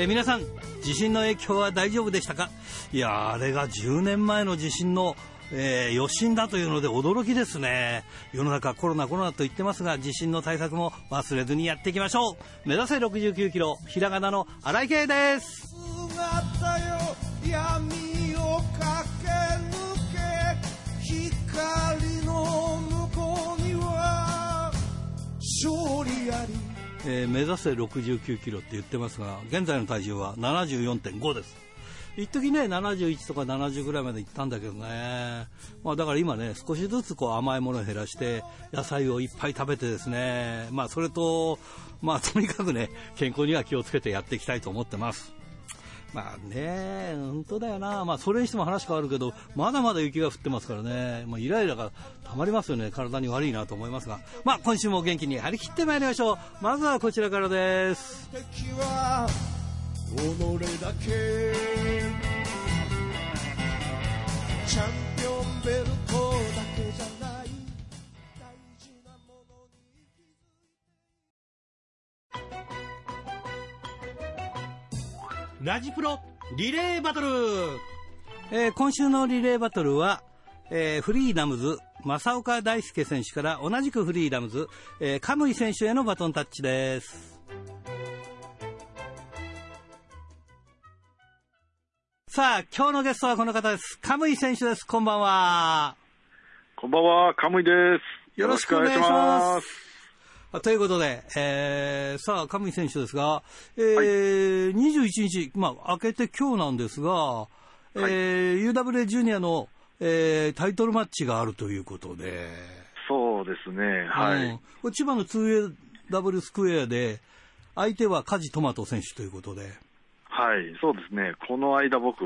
え皆さん地震の影響は大丈夫でしたか？いやあれが10年前の地震の、えー余震だというので驚きですね。世の中コロナコロナと言ってますが地震の対策も忘れずにやっていきましょう。目指せ69キロひらがなの荒井圭です。えー目指せ69キロって言ってますが現在の体重は74.5です。一時ね71とか70ぐらいまで行ったんだけどね、まあ、だから今ね少しずつこう甘いものを減らして野菜をいっぱい食べてですね。まあそれとまあとにかくね健康には気をつけてやっていきたいと思ってます。まあね、本当だよな、まあ、それにしても話変わるけど、まだまだ雪が降ってますからね、まあ、イライラがたまりますよね、体に悪いなと思いますが、まあ、今週も元気に張り切ってまいりましょう、まずはこちらからです。敵は己だけ。チャンピオンベルトだけ。ラジプロリレーバトルえー今週のリレーバトルは、えーフリーダムズ、正岡大輔選手から同じくフリーダムズ、えー、カムイ選手へのバトンタッチです。さあ、今日のゲストはこの方です。カムイ選手です。こんばんは。こんばんは、カムイです。よろしくお願いします。あということで、えー、さあ、カムイ選手ですが、えー21日、まあ、明けて今日なんですが、えー UWA ジュニアの、えータイトルマッチがあるということで、そうですね、はい。うん。これ千葉の 2AW スクエアで、相手はカジトマト選手ということで、はい、そうですね。この間僕、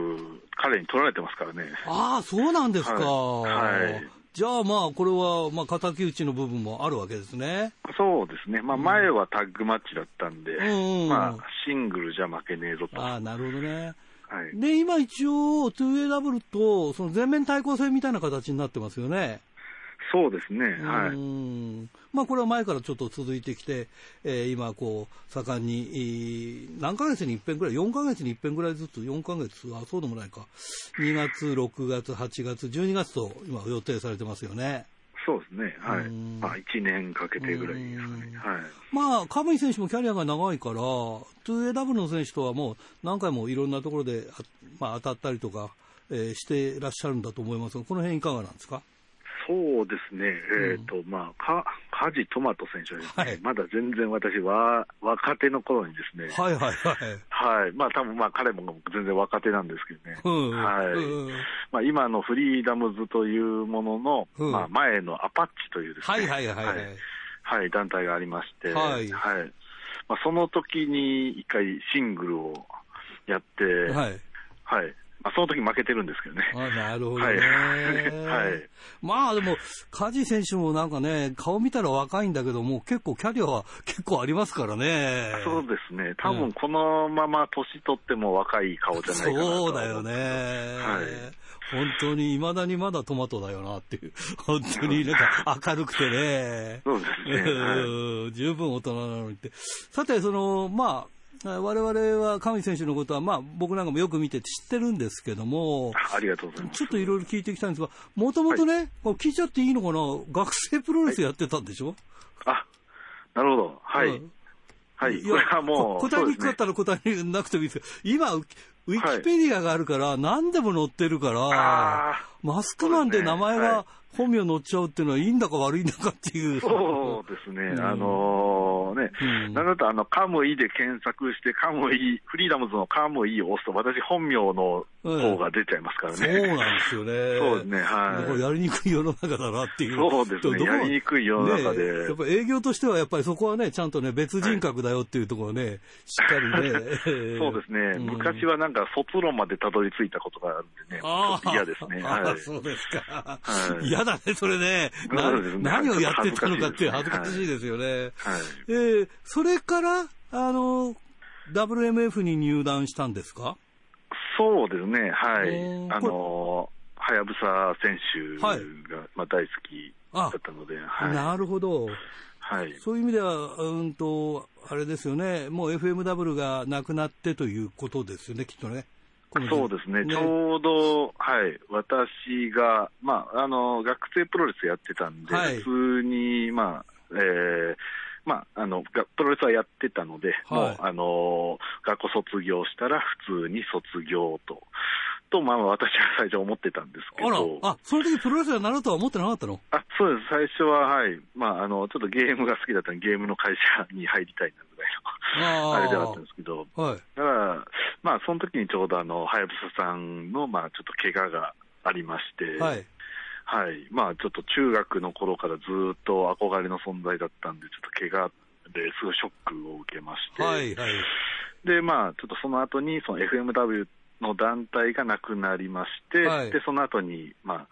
彼に取られてますからね。ああ、そうなんですか。はい。はいじゃあまあ、これは、まあ、敵討ちの部分もあるわけですね。そうですね。まあ前はタッグマッチだったんで、うんまあシングルじゃ負けねえぞと。はああ、なるほどね。い。で、今一応、2AW と、その全面対抗戦みたいな形になってますよね。そうですね、はうい。んまあ、これは前からちょっと続いてきて、えー今、こう、盛んに、えー何ヶ月に一遍ぐらい、4ヶ月に一遍ぐらいずつ、4ヶ月、あ、そうでもないか。2月、6月、8月、12月と今予定されてますよね。そうですね、はいうん。まあ1年かけてぐらいですはい。まあ、カムイ選手もキャリアが長いから、2AW の選手とはもう何回もいろんなところで、あまあ、当たったりとか、えーしてらっしゃるんだと思いますが、この辺いかがなんですか？そうですね、えっ、と、まあ、か、カジトマト選手はですね、はいまだ全然私は若手の頃にですね、はいはいはい。はい。まあ多分まあ彼も全然若手なんですけどね。うんはい。うんまあ今のフリーダムズというものの、うんまあ前のアパッチというですね。はいはいはいはい。はい団体がありまして、はいまあその時に一回シングルをやって、はい。はい。まあその時負けてるんですけどね。あなるほどね。はい はいまあでも、梶選手もなんかね、顔見たら若いんだけども、結構キャリアは結構ありますからね。そうですね。多分このまま年取っても若い顔じゃないかなと。そうだよね。はい本当に未だにまだトマトだよなっていう。本当になんか明るくてね。そうですね十分大人なのにって。さて、その、まあ、我々は上井選手のことは、まあ、僕なんかもよく見て知ってるんですけども、ありがとうございます。ちょっといろいろ聞いていきたいんですが、もともとね、こう聞いちゃっていいのかな、学生プロレスやってたんでしょ、あ、なるほど。はい。うん。はい。いこれはもう、こ答えにくかったら答えなくてもいいですけど、今、ウウィキペディアがあるから、何でも載ってるから、あマスクマンで名前が本名載っちゃうっていうのは、いいんだか悪いんだかっていう。そうですね、うん。あのね、うんなんだとあの、カムイで検索して、カムイ、フリーダムズのカムイを押すと、私、本名の方が出ちゃいますからね。そうなんですよね。そうですねはいやりにくい世の中だなっていう。そうですねどこやりにくい世の中でねやっぱ営業としては、やっぱりそこはね、ちゃんとね、別人格だよっていうところをね、しっかりね。そうですね、ん昔はなんか卒論までたどり着いたことがあるんでね、嫌ですね。はいそうですか。はい嫌だね、それね。何をやってたのかって恥ず恥ずかしいでかしいですよね。はいえーそれから、あの、WMF に入団したんですか？そうですね、はい。あの、はやぶさ選手が、はいまあ、大好きだったので、はい。なるほど。はい。そういう意味では、うんと、あれですよね、もう FMW がなくなってということですよね、きっとね。そうですね、ちょうど、はい、私が、まあ、あの、学生プロレスやってたんで、はい普通に、まあ、えーまあ、あの、がプロレスはやってたので、はい。もう、あの、学校卒業したら普通に卒業と、と、まあ、私は最初思ってたんですけど、、あ、その時プロレスラーになるとは思ってなかったの？あそうです、最初は、はい、まあ、あの、ちょっとゲームが好きだったんで、ゲームの会社に入りたいなぐらいの、あ あれではあったんですけど、はい。だから、まあ、その時にちょうどあの、はやぶささんの、まあ、ちょっと怪我がありまして、はい。はい。まあ、ちょっと中学の頃からずっと憧れの存在だったんで、ちょっと怪我ですごいショックを受けまして、はい、はい。で、まあ、ちょっとその後に、その FMW の団体がなくなりまして、はいで、その後に、まあ、は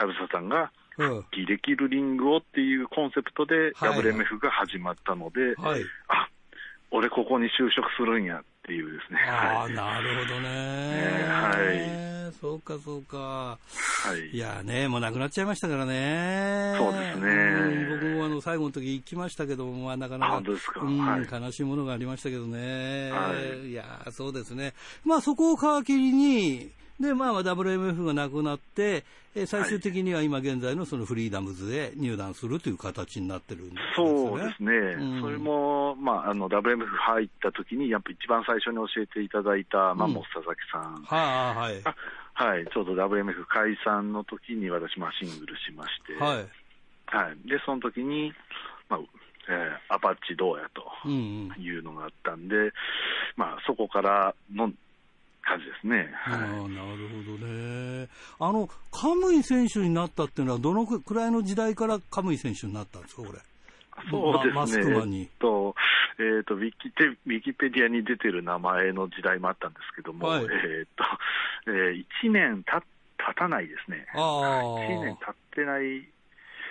やぶささんが、うん。復帰できるリングをっていうコンセプトで、はい WMF が始まったので、はい。あ、俺ここに就職するんやっていうですね。ああ、はい。なるほどね。ねはい。そうか、そうか。はいいやね、もうなくなっちゃいましたからね。そうですねうん僕もあの最後の時行きましたけども、まあ、なかなかか？うんはい悲しいものがありましたけどね。はいいや、そうですね。まあそこを皮切りに、で、まあ WMF がなくなって、えー最終的には今現在のそのフリーダムズで入団するという形になってるんですよね。そうですね、うんそれも、まあ、あの WMF 入った時に、やっぱ一番最初に教えていただいたマンモス佐々木さん、はあ、はい。あはい、ちょうど WMF 解散の時に私、まあ、シングルしまして、はい。はいでその時に、まあえーアパッチどうやとうんうん。いうのがあったんで、まあ、そこからの感じですね。ああ、はいなるほどね。あの、カムイ選手になったっていうのは、どのくらいの時代からカムイ選手になったんですか、これ？そうですね、まマスクマンにえっと、えっとウィキテ、ウィキペディアに出てる名前の時代もあったんですけども、はいえっと、えー、1年た経たないですね。ああ1年経ってない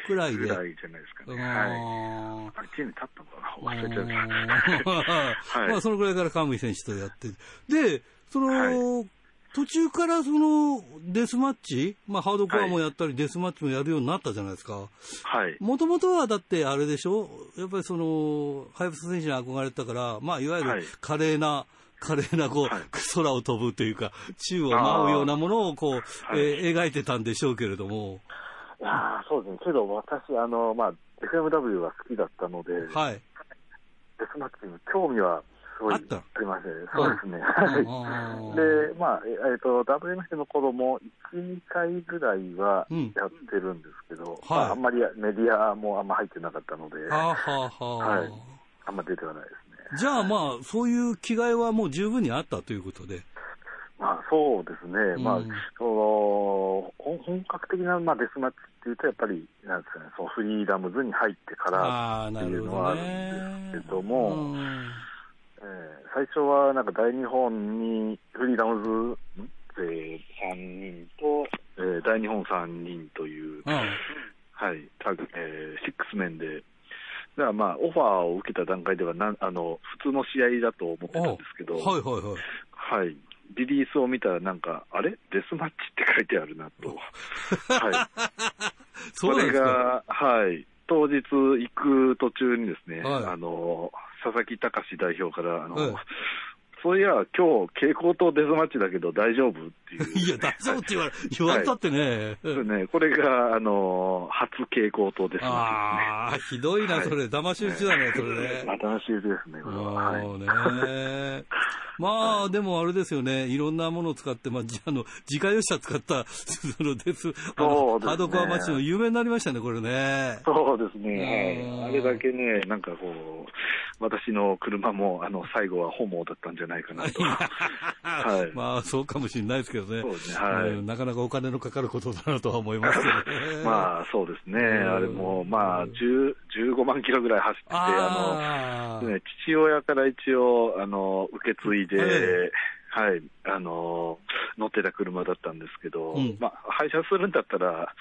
くらいで。ぐらいじゃないですかね。はい。ああ1年経ったのかあな忘れちゃいました。はいまあ、そのぐらいからカムイ選手とやってで、その、は途中からそのデスマッチ、まあ、ハードコアもやったり、デスマッチもやるようになったじゃないですか。はい。もともとはだってあれでしょ？やっぱりその、ハヤブサ選手に憧れてたから、まあ、いわゆはいる華麗な、華麗なこう、はい空を飛ぶというか、宙を舞うようなものをこう、はいえー描いてたんでしょうけれども、いやーそうですね。けど私、あの、まあ、FMW が好きだったので、はい。デスマッチに興味はすごいあった？ありまして、そうですね。で、まあ、ええっと、WMF の頃も1、2回ぐらいはうん。やってるんですけど、はい。まあ、あんまりメディアもあんま入ってなかったので、はあ、はあはい。あんま出てはないですね。じゃあまあ、そういう気概はもう十分にあったということで。まあ、そうですね。まあうん、その、本本格的な、まあ、デスマッチっていうと、やっぱり、なんですかね、そのフリーダムズに入ってからああ、っていうなるほどのはあるんね。ですけども、うんえー最初はなんか大日本にフリーダムズん勢3人と、えー大日本3人という、うんはい、タグ、えーシックスメンで、だからまあ、オファーを受けた段階ではなんあの、普通の試合だと思ってたんですけど、はいはいはい。はい、リリースを見たら、なんか、あれ？デスマッチって書いてあるなと。はい。それ。が、はい、当日行く途中にですね、はいあの、佐々木隆代表から、あの、はいそういや、今日、蛍光とデスマッチだけど大丈夫っていう、いや、大丈夫って言われ、言われたってね。そうね、これが、あの、初蛍光とデスマッチですね。ああ、ひどいな、はいそれ。騙し討ちだね、それね。新しいですね、これは。ね。まあ、でもあれですよね。いろんなものを使って、まあ、じ あの、自家用車使った、そのです、あの、ハードコアマッチの有名になりましたね、これね。そうですね、うんはい。あれだけね、なんかこう、私の車も、あの、最後はホモだったんじゃないかなと。はいまあ、そうかもしれないですけどね。そうですねはいうんなかなかお金のかかることだなとは思いますけどね。まあ、そうですね。うんあれも、まあ、10 15万キロぐらい走ってて、ああの、ね、父親から一応、あの、受け継いで、えはい、あのー乗ってた車だったんですけど、うんまあ、廃車するんだったら、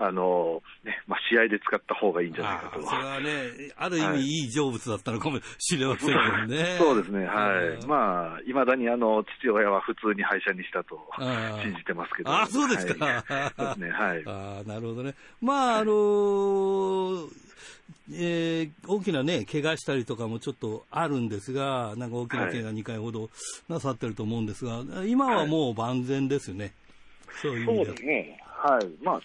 あのーね、まあ、試合で使った方がいいんじゃないかと。それはね、ある意はい味いい成仏だったのかもしれませんけどね。そうですね、はい。うんまあ、いまだにあの、父親は普通に廃車にしたと信じてますけど。ああ、そうですか。はいそうですね、はい。ああ、なるほどね。まあ、あのーえー大きなね、怪我したりとかもちょっとあるんですが、なんか大きな怪我2回ほどなさってると思うんですが、今はもう万全ですよね。そういう意味では。ね。はい。まあ、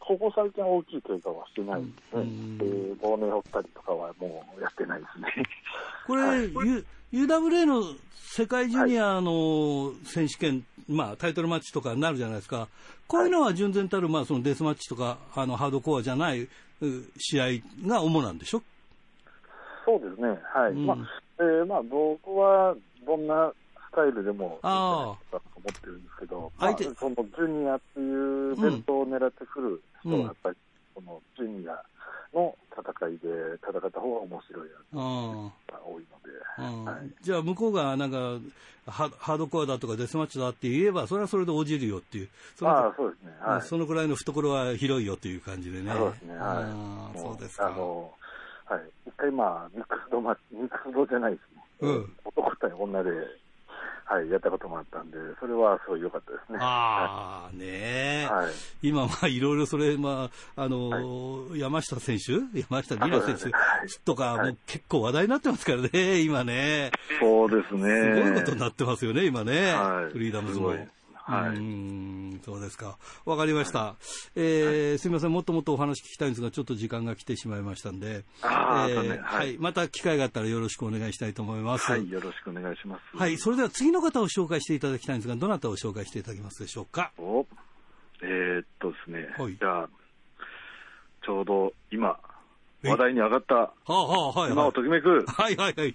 ここ最近は大きい怪我はしてないんで、うんで亡命をったりとかはもうやってないですね。これ、はい UWA の世界ジュニアの選手権、まあ、タイトルマッチとかになるじゃないですか。こういうのは純然たる、まあ、そのデスマッチとか、あの、ハードコアじゃないう試合が主なんでしょ？そうですね。はい。うんまあ、えーまあ、僕はどんなスタイルでもいいんじゃああないかと思ってるんですけど、まあ、相手そのジュニアっていうベルトを狙ってくる人は、うんやっぱり、そのジュニアの戦いで戦った方が面白いやつあが多いので、はい。じゃあ、向こうがなんかハ、ハードコアだとかデスマッチだって言えば、それはそれで応じるよっていう。そあ、そうですね。はい。そのくらいの懐は広いよという感じでね。そうですね。はい。そうですか。あの、はい。一回まあ、ミックスドマ、ミックスドじゃないですね。うん男対女で、はい、やったこともあったんで、それはすごい良かったですね。ああ、ねえ。はい。今、まあ、いろいろそれ、まあ、あのー山下選手？山下里奈選手？とか、はいもう結構話題になってますからね、今ね。そうですね。すごいことになってますよね、今ね。はいフリーダムズも。はいうそうですか。わかりました。えーすみません、もっともっとお話聞きたいんですが、ちょっと時間が来てしまいましたんで。あーはいはい。また機会があったらよろしくお願いしたいと思います。はい、よろしくお願いします。はい。それでは次の方を紹介していただきたいんですが、どなたを紹介していただけますでしょうか？おえーっとですね、はいじゃあ、ちょうど今、え？話題に上がった、はあ、はあ、はい、はい今を。ときめく、はい、はい、はい。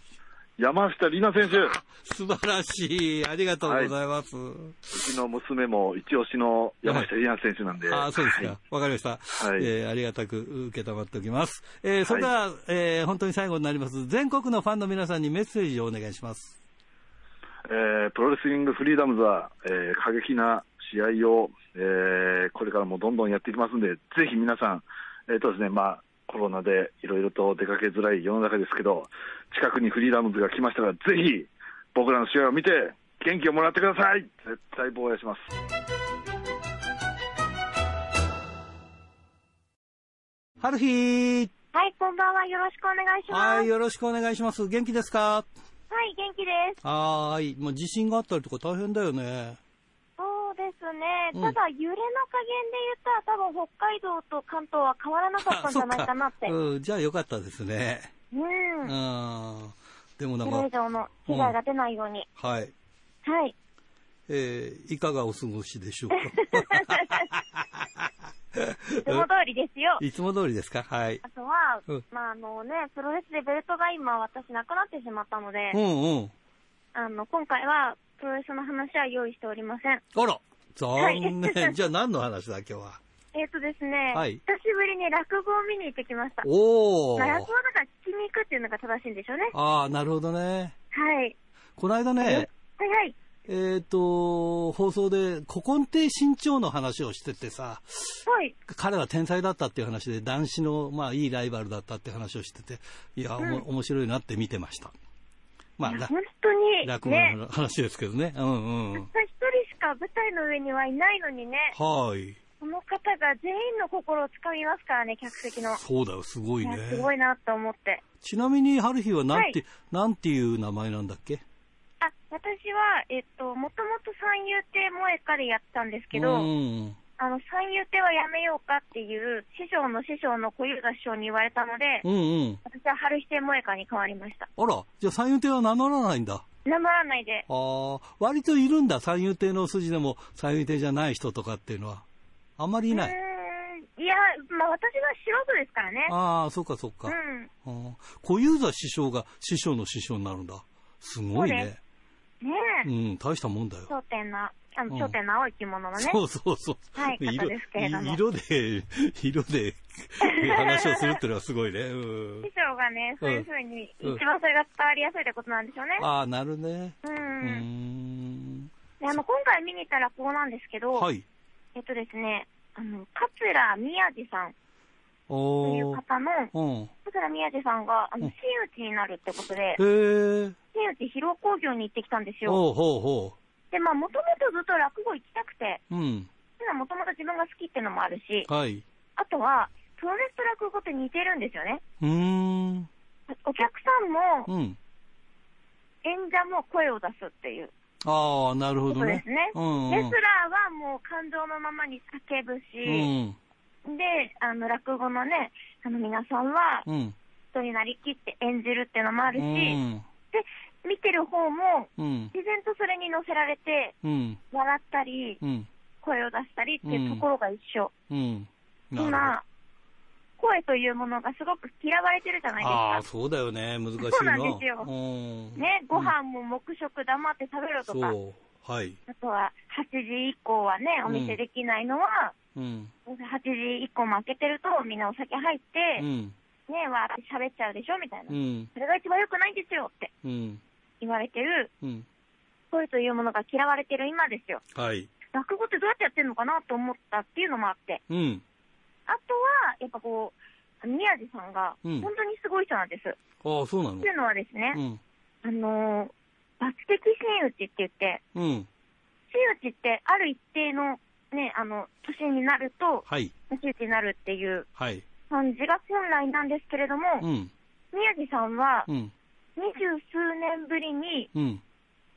山下里奈選手。素晴らしい。ありがとうございます。うちの娘も一押しの山下里奈選手なんで。ああ、そうですか。はいわ、かりました。はいえーありがたく受けたまっておきます。えーそれでは、えー本当に最後になります。全国のファンの皆さんにメッセージをお願いします。えープロレスリングフリーダムズは、えー過激な試合を、えーこれからもどんどんやっていきますんで、ぜひ皆さん、えっ、とですね、まあ、コロナでいろいろと出かけづらい世の中ですけど、近くにフリーダムズが来ましたら、ぜひ僕らの試合を見て、元気をもらってください絶対防衛します。はるひー。はい、こんばんは。よろしくお願いします。はい、よろしくお願いします。元気ですか？はい、元気です。はーい。まあ、地震があったりとか大変だよね。そうですね。うんただ、揺れの加減で言ったら、多分北海道と関東は変わらなかったんじゃないかなって。うん、じゃあよかったですね。うん。うん。でもなんそれ以か、上の被害が出ないように。はい。はい。えーいかがお過ごしでしょうか？いつも通りですよ。いつも通りですか？はい。あとは、うんまあ、あのね、プロレスでベルトが今私なくなってしまったのでう、んうん。あの、今回はプロレスの話は用意しておりません。あら、残念。はい じゃあ何の話だ、今日は？えっ、とですね、はい久しぶりに落語を見に行ってきました。おまあ落ー語はだから聞きに行くっていうのが正しいんでしょうね。ああ、なるほどね。はい。この間ね、はいはい。えっ、と、放送で古今亭新潮の話をしててさ、はい。彼は天才だったっていう話で、男子の、まあ、いいライバルだったって話をしてて、いや、おも面白いなって見てました。まあ、ら本当に、落語ね、の話ですけどね。うんうん。たった一人しか舞台の上にはいないのにね、はい。この方が全員の心をつかみますからね、客席の。そうだよ、すごいねいや。すごいなと思って。ちなみに、春日はなんて、はなんていう名前なんだっけ？あ、私は、えっと、もともと三遊亭萌えからやってたんですけど、うん。あの、三遊亭はやめようかっていう、師匠の師匠の小遊三師匠に言われたので、うんうん。私は春日亭萌えかに変わりました。あら、じゃあ三遊亭は名乗らないんだ。名乗らないで。ああ、割といるんだ。三遊亭の筋でも三遊亭じゃない人とかっていうのは。あんまりいうない。いや、まあ私は素人ですからね。ああ、そっかそっか。うん。小遊三師匠が師匠の師匠になるんだ。すごいね。ねえ。うん、大したもんだよ。当店なあの、頂点の青い着物のね。そうそうそう。はい色方ですけれども色で、色で話をするっていうのはすごいね。うん師。匠がね、そういう風に、うん一番それが伝わりやすいってことなんでしょうね。ああ、なるね。う。うん。で、あの、今回見に行った落語なんですけど、はい。えっとですね、あの、桂宮治さんという。方の、うん。桂宮治さんが、あの、うん真打ちになるってことでへ、え。真打ち披露興行に行ってきたんですよ。ほうほうほで、まあ、もともとずっと落語行きたくて、う。うん。もともと自分が好きっていうのもあるし、はい。あとは、プロレスと落語って似てるんですよね。うーん。お客さんも、うん。演者も声を出すっていうああ、なるほどねことです。ね。うんうんレスラーはもう感情のままに叫ぶうし、ん。で、あの、落語のね、あの、皆さんはうん。人になりきって演じるっていうのもあるし、うん。で、見てる方も、うん。自然とそれに乗せられて、うん。笑ったり、うん。声を出したりっていうところが一緒。今、声というものがすごく嫌われてるじゃないですああ、か。そうだよね。難しいな。そうなんですようん。ね、ご飯も黙食黙って食べろとか。あとは8時以降はね、お店できないのは、うん。8時以降も開けてるとみんなお酒入って、うん。ね、わーって喋っちゃうでしょみたいな。うん。それが一番良くないんですよってうん。言われてる、うん。声というものが嫌われてる今ですよ。はい。落語ってどうやってやってるのかなと思ったっていうのもあって。うん。あとは、やっぱこう、宮治さんが、うん本当にすごい人なんです。ああ、そうなの？っていうのはですね、うん。あのー、抜擢真打ちって言って、うん。真打ちってある一定のね、あの、年になると、はい。真打ちになるっていうはい。感じが本来なんですけれども、うん。宮治さんはう、ん。二十数年ぶりにうん。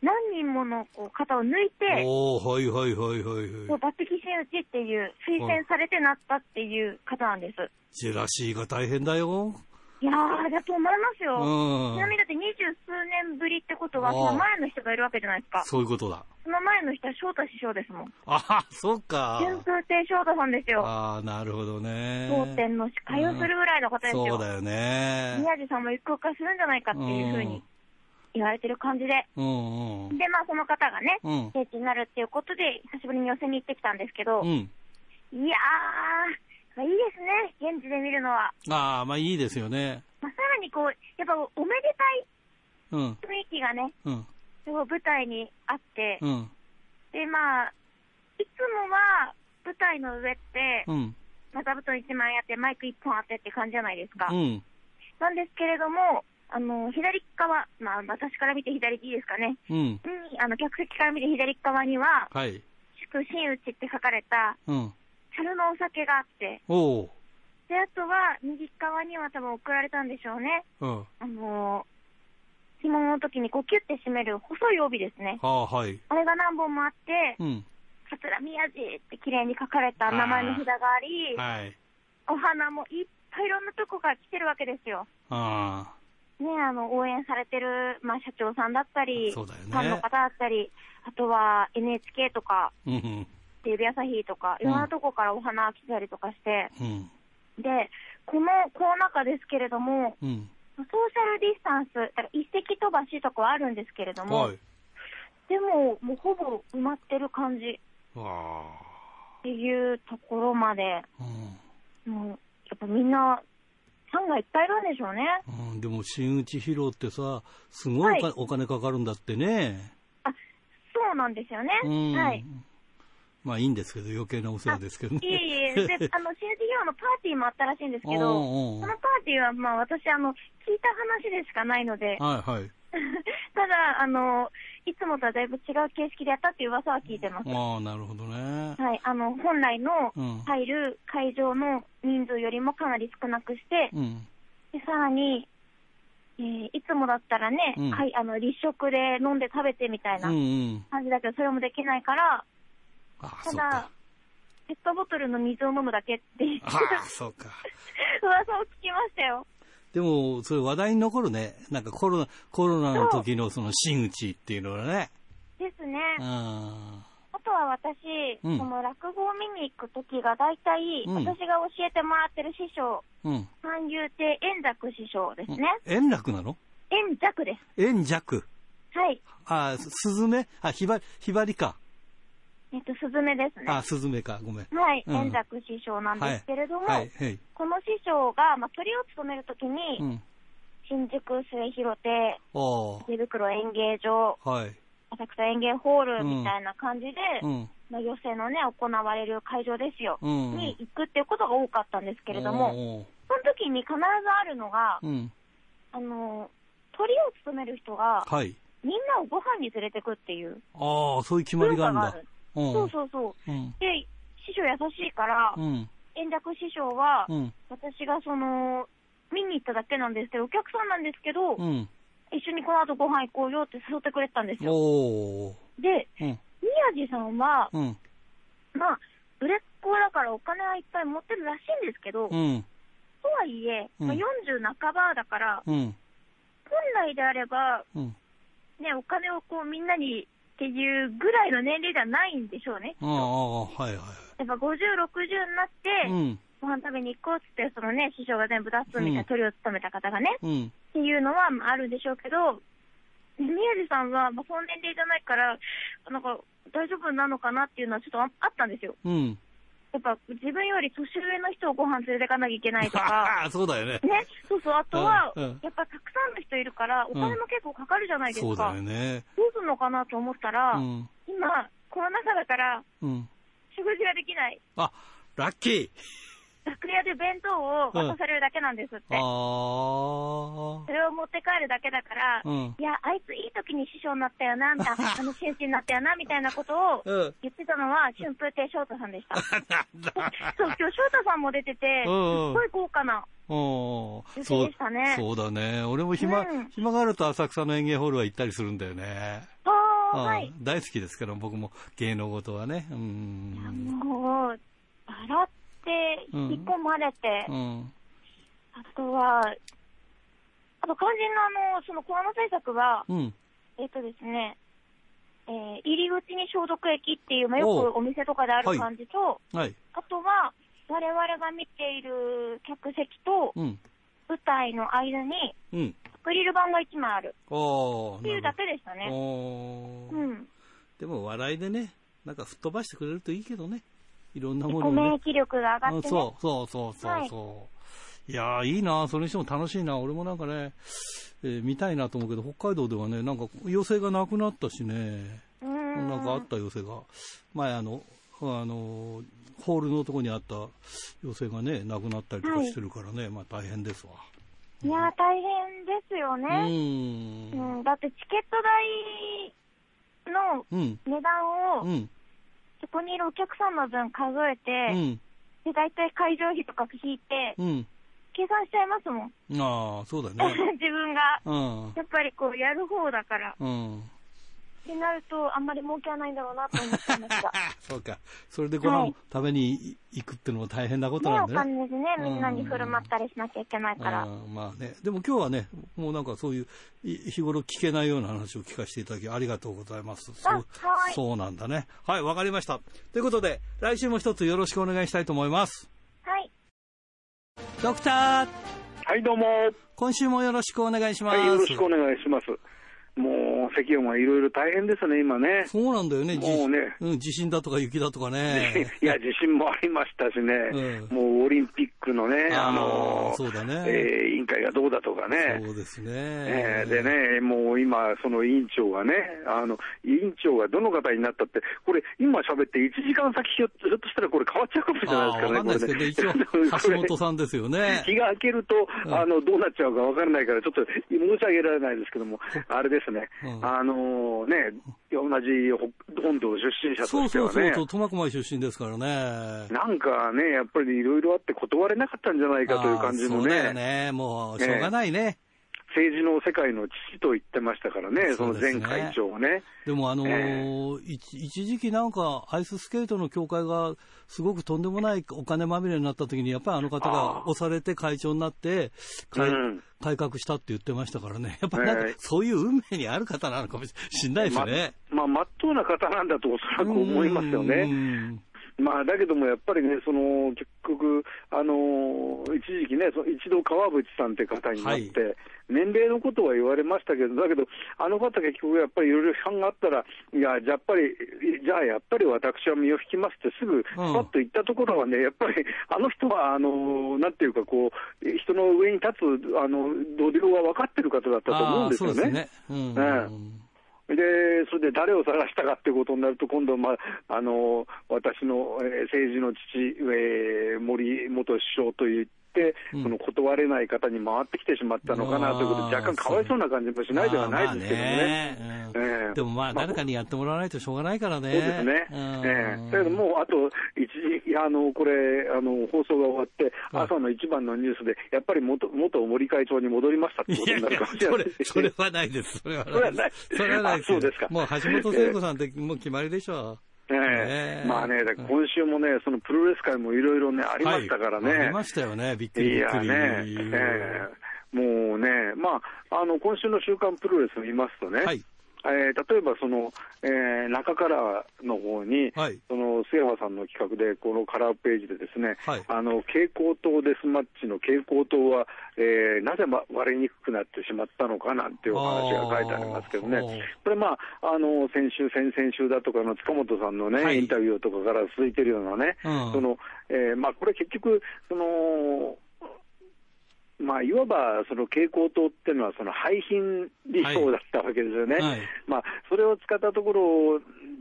何人ものこう方を抜いて、おー、はいはいはいはいはい。こう抜擢真打ちっていう、推薦されてなったっていう方なんです。ジェラシーが大変だよ。いやー、だと思いますよ。うんちなみにだって二十数年ぶりってことは、その前の人がいるわけじゃないですか。そういうことだ。その前の人は翔太師匠ですもん。あは、そっか。春風亭昇太さんですよ。ああ、なるほどね。当店の司会をするぐらいの方ですよ。そうだよね。宮治さんも行くかするんじゃないかっていうふうに言われてる感じで。うんうん。で、まあその方がね、うん。聖地になるっていうことで、久しぶりに寄せに行ってきたんですけど、うん。いやー、いいですね、現地で見るのは。ああ、まあいいですよね。まあ、さらにこう、やっぱおめでたいうん。雰囲気がね、うん。舞台にあって、うん。で、まあ、いつもは舞台の上って、うん。まあ座布団1枚あって、マイク1本あってって感じじゃないですか。うん。なんですけれども、あの、左側、まあ私から見て左でいいですかね。うん。に、あの、客席から見て左側には、はい。祝真打ちって書かれた、うん。樽のお酒があって、おお。で、あとは、右側には多分送られたんでしょうね。うん。あのー、紐の時にこうキュッて締める細い帯ですね。はあ、はい。あれが何本もあって、うん。桂宮治って綺麗に書かれた名前の札があり、はい。お花もいっぱいいろんなとこから来てるわけですよ。あね、あの、応援されてる、まあ、社長さんだったり、ねファンの方だったり、あとは NHK とか、あ。うん。テレビ朝日とか、いろんなとこからお花来たりとかして、うん。で、このコロナ禍ですけれども、うん。ソーシャルディスタンス、だから一石飛ばしとかはあるんですけれども、はい。でも、もうほぼ埋まってる感じあっていうところまで、あ。うん。もう、やっぱみんな、ファンがいっぱいいるんでしょうね。うん、でも、真打ち披露ってさ、すごいお,、金かかるんだってね。あ、そうなんですよね。うん。はい。まあいいんですけど、余計なお世話ですけどね。いえいえ、で、あの、新事業のパーティーもあったらしいんですけど、そのパーティーは、まあ私、あの、聞いた話でしかないので、はいはい。ただ、あの、いつもとはだいぶ違う形式でやったっていう噂は聞いてます。ああ、なるほどね。はい、あの、本来のうん入る会場の人数よりもかなり少なくして、うん。でさらに、えーいつもだったらね、うんはい、あの、立食で飲んで食べてみたいうんなうん。感じだけど、それもできないから、ああ、ただペットボトルの水を飲むだけって、ああ、そうか。噂を聞きましたよ。でも、それ話題に残るね。なんかコロナ、コロナの時のその真打ちっていうのはね。ですね。ああとは私、うんその落語を見に行くときが大体、うん私が教えてもらってる師匠、あ。うん。三遊亭円楽師匠ですね。円楽なの？円楽です。円弱。はい。あすずめあ、ひばり、ひばりか。えっと、スズメですね。あ、スズメか、ごめん。はい、うん円楽師匠なんですけれども、はい、はい。この師匠が、まあ、鳥を務めるときに、うん。新宿末広亭、お池袋演芸場、はい。浅草園芸ホールみたいな感じで、うん。まあ、寄席のね、行われる会場ですよ、うんに行くっていうことが多かったんですけれども、も。その時に必ずあるのが、うん。あの、鳥を務める人が、はい。みんなをご飯に連れてくっていうああ、そういう決まりがあるんだ。そうそうそう。うん。で、師匠優しいから、うん。円楽師匠は、うん。私がその、見に行っただけなんですけど、お客さんなんですけど、うん。一緒にこの後ご飯行こうよって誘ってくれてたんですよ。で、うん。宮地さんは、うん。まあ、売れっ子だからお金はいっぱい持ってるらしいんですけど、とうん。はいえ、まあ、うん40半ばだから、うん。本来であれば、うん。ね、お金をこうみんなにっていうぐらいの年齢ではないんでしょうね。ああ、はいはやっぱ50、60になって、い。うん。ご飯食べに行こうって、そのね、師匠が全部出すみたいな、うん鳥を務めた方がね、うん。っていうのはまああるんでしょうけど、宮地さんは、まあ、その年齢じゃないから、なんか、大丈夫なのかなっていうのはちょっとああったんですよ。うん。やっぱ、自分より年上の人をご飯連れてかなきゃいけないとか、そうだよね。ね、そうそう、あとは、うんうんやっぱたくさんの人いるから、お金も結構かかるじゃないですか。そうだよね。どうすんのかなと思ったら、うん。今、コロナ禍だから、うん。食事ができない。あ、ラッキー。楽屋で弁当を渡されるだけなんですって。ああそ。れを持って帰るだけだから、うん。いや、あいついい時に師匠になったよな、みたいな、あの紳士になったよな、みたいなことをうん。言ってたのは、春風亭昇太さんでした。そう、今日翔太さんも出てて、すっうんうんごい豪華な。うん。予定そうでしたねそうだね。俺も暇、うん暇があると浅草の演芸ホールは行ったりするんだよね。あはい。大好きですから、僕も芸能事はね。うん。もう、笑って、うん引き込まれて、うん。あとは、あと肝心のあの、そのコロナ対策は、うん。えっ、とですね、えー入り口に消毒液っていう、まあ、よくお店とかである感じと、はい。あとは、我々が見ている客席とうん。舞台の間に、うん。アクリル板が1枚ある。っていうだけでしたね。うん。でも笑いでね、なんか吹っ飛ばしてくれるといいけどね。いろんなものをね。免疫力が上がってね。そうそうそうそうそう。い、やー、いいなそれにしても楽しいな俺もなんかね、えー見たいなと思うけど、北海道ではね、なんか要請がなくなったしね、ん。なんかあった要請が、前あの、あの、ホールのとこにあった要請がね、なくなったりとかしてるからね、まあ大変ですわ。いやー、大変ですようね。ー。うんん。だってチケット代のうん。値段を、うん。そこにいるお客さんの分数えて、うん。で、大体会場費とか引いて、うん。計算しちゃいますもん。ああ、そうだね。自分が。うん。やっぱりこう、やる方だから。うん。ってなると、あんまり儲けはないんだろうなと思ってました。そうか。それでご飯食べに行くってのも大変なことね、おなんだね。金ですね。みんなに振る舞ったりしなきゃいけないから。うんまあね。でも今日はね、もうなんかそういう、い日頃聞けないような話を聞かせていただきありがとうございます。そうはいそうなんだね。はい、わかりました。ということで、来週も一つよろしくお願いしたいと思います。はい。ドクター、はい、どうも。今週もよろしくお願いします。はい、よろしくお願いします。もう、石温はいろいろ大変ですね、今ね。そうなんだよね。じもうねうん、地震だとか雪だとかね。いや、地震もありましたしね、うんもうオリンピックのね、ああのーそうだねえー委員会がどうだとかね。そうですね。えーでね、もう今、その委員長がね、あの委員長がどの方になったって、これ、今喋って1時間先ひょっとしたらこれ変わっちゃうかもしれないですけど、こ一応 橋本さんですよね。日が明けると、うんあの、どうなっちゃうかわからないから、ちょっと申し上げられないですけども、あれですね、うんあのね、同じ北本土出身者としてはね、そうそうそう、苫小牧出身ですからね。なんかね、やっぱりいろいろあって断れなかったんじゃないかという感じのああそうだよね、ね。もう、しょうがないね。政治の世界の父と言ってましたからね、そね前会長はね。でも、あのーえ一一時期なんか、アイススケートの協会がすごくとんでもないお金まみれになった時に、やっぱりあの方が押されて会長になって、改うん改革したって言ってましたからね。やっぱなんかええ、そういう運命にある方なのかもしれないですね。まあ、まっとうな方なんだとおそらく思いますようね。んまあ、だけどもやっぱりね、その結局、あの一時期ね、その一度川淵さんって方になって、はい年齢のことは言われましたけど、だけど、あの方、結局やっぱりいろいろ批判があったら、いや、じゃあやっぱり、じゃあやっぱり私は身を引きますって、すぐパッと言ったところはね、やっぱりあの人は、あのなんていうか、こう人の上に立つあの度量は分かってる方だったと思うんですよね。そうですね。うん。で、それで誰を探したかってことになると、今度、まあ、あの私の、えー政治の父、えー森元首相といって、その断れない方に回ってきてしまったのかなということで、若干かわいそうな感じもしないではないですけどね。まあまあね。ええ。でもまあ、まあ誰かにやってもらわないとしょうがないからね。そうですね。うん。ええ。だけどもう、あと、一時、いやあの、これ、あの、放送が終わって、はい朝の一番のニュースで、やっぱり元、元森会長に戻りましたっていやいやことになるかもしれ ないそれ、それはないです。それはない。それはないそうですか。もう橋本聖子さんってもう決まりでしょええねえまあね、今週もね、そのプロレス界もいろいろね、あう。りましたからね。はいありましたよね。びっくりびいやっくり。ね、ええもうね、まあ、あの今週の週刊プロレスを見ますとね、はい。えー例えばその、えー中からの方に、はい。その末山さんの企画で、このカラーページでですね、はい。あの蛍光灯デスマッチの蛍光灯は、えーなぜま割れにくくなってしまったのかなんていうお話が書いてありますけどね。これ、まあ、あの先週、先々週だとかの塚本さんのね、はい。インタビューとかから続いてるようなね、うん。そのえーまあ、これ結局、そのまあ、いわばその蛍光灯っていうのは、その廃品理想だったわけですよね。はいまあ、それを使ったところ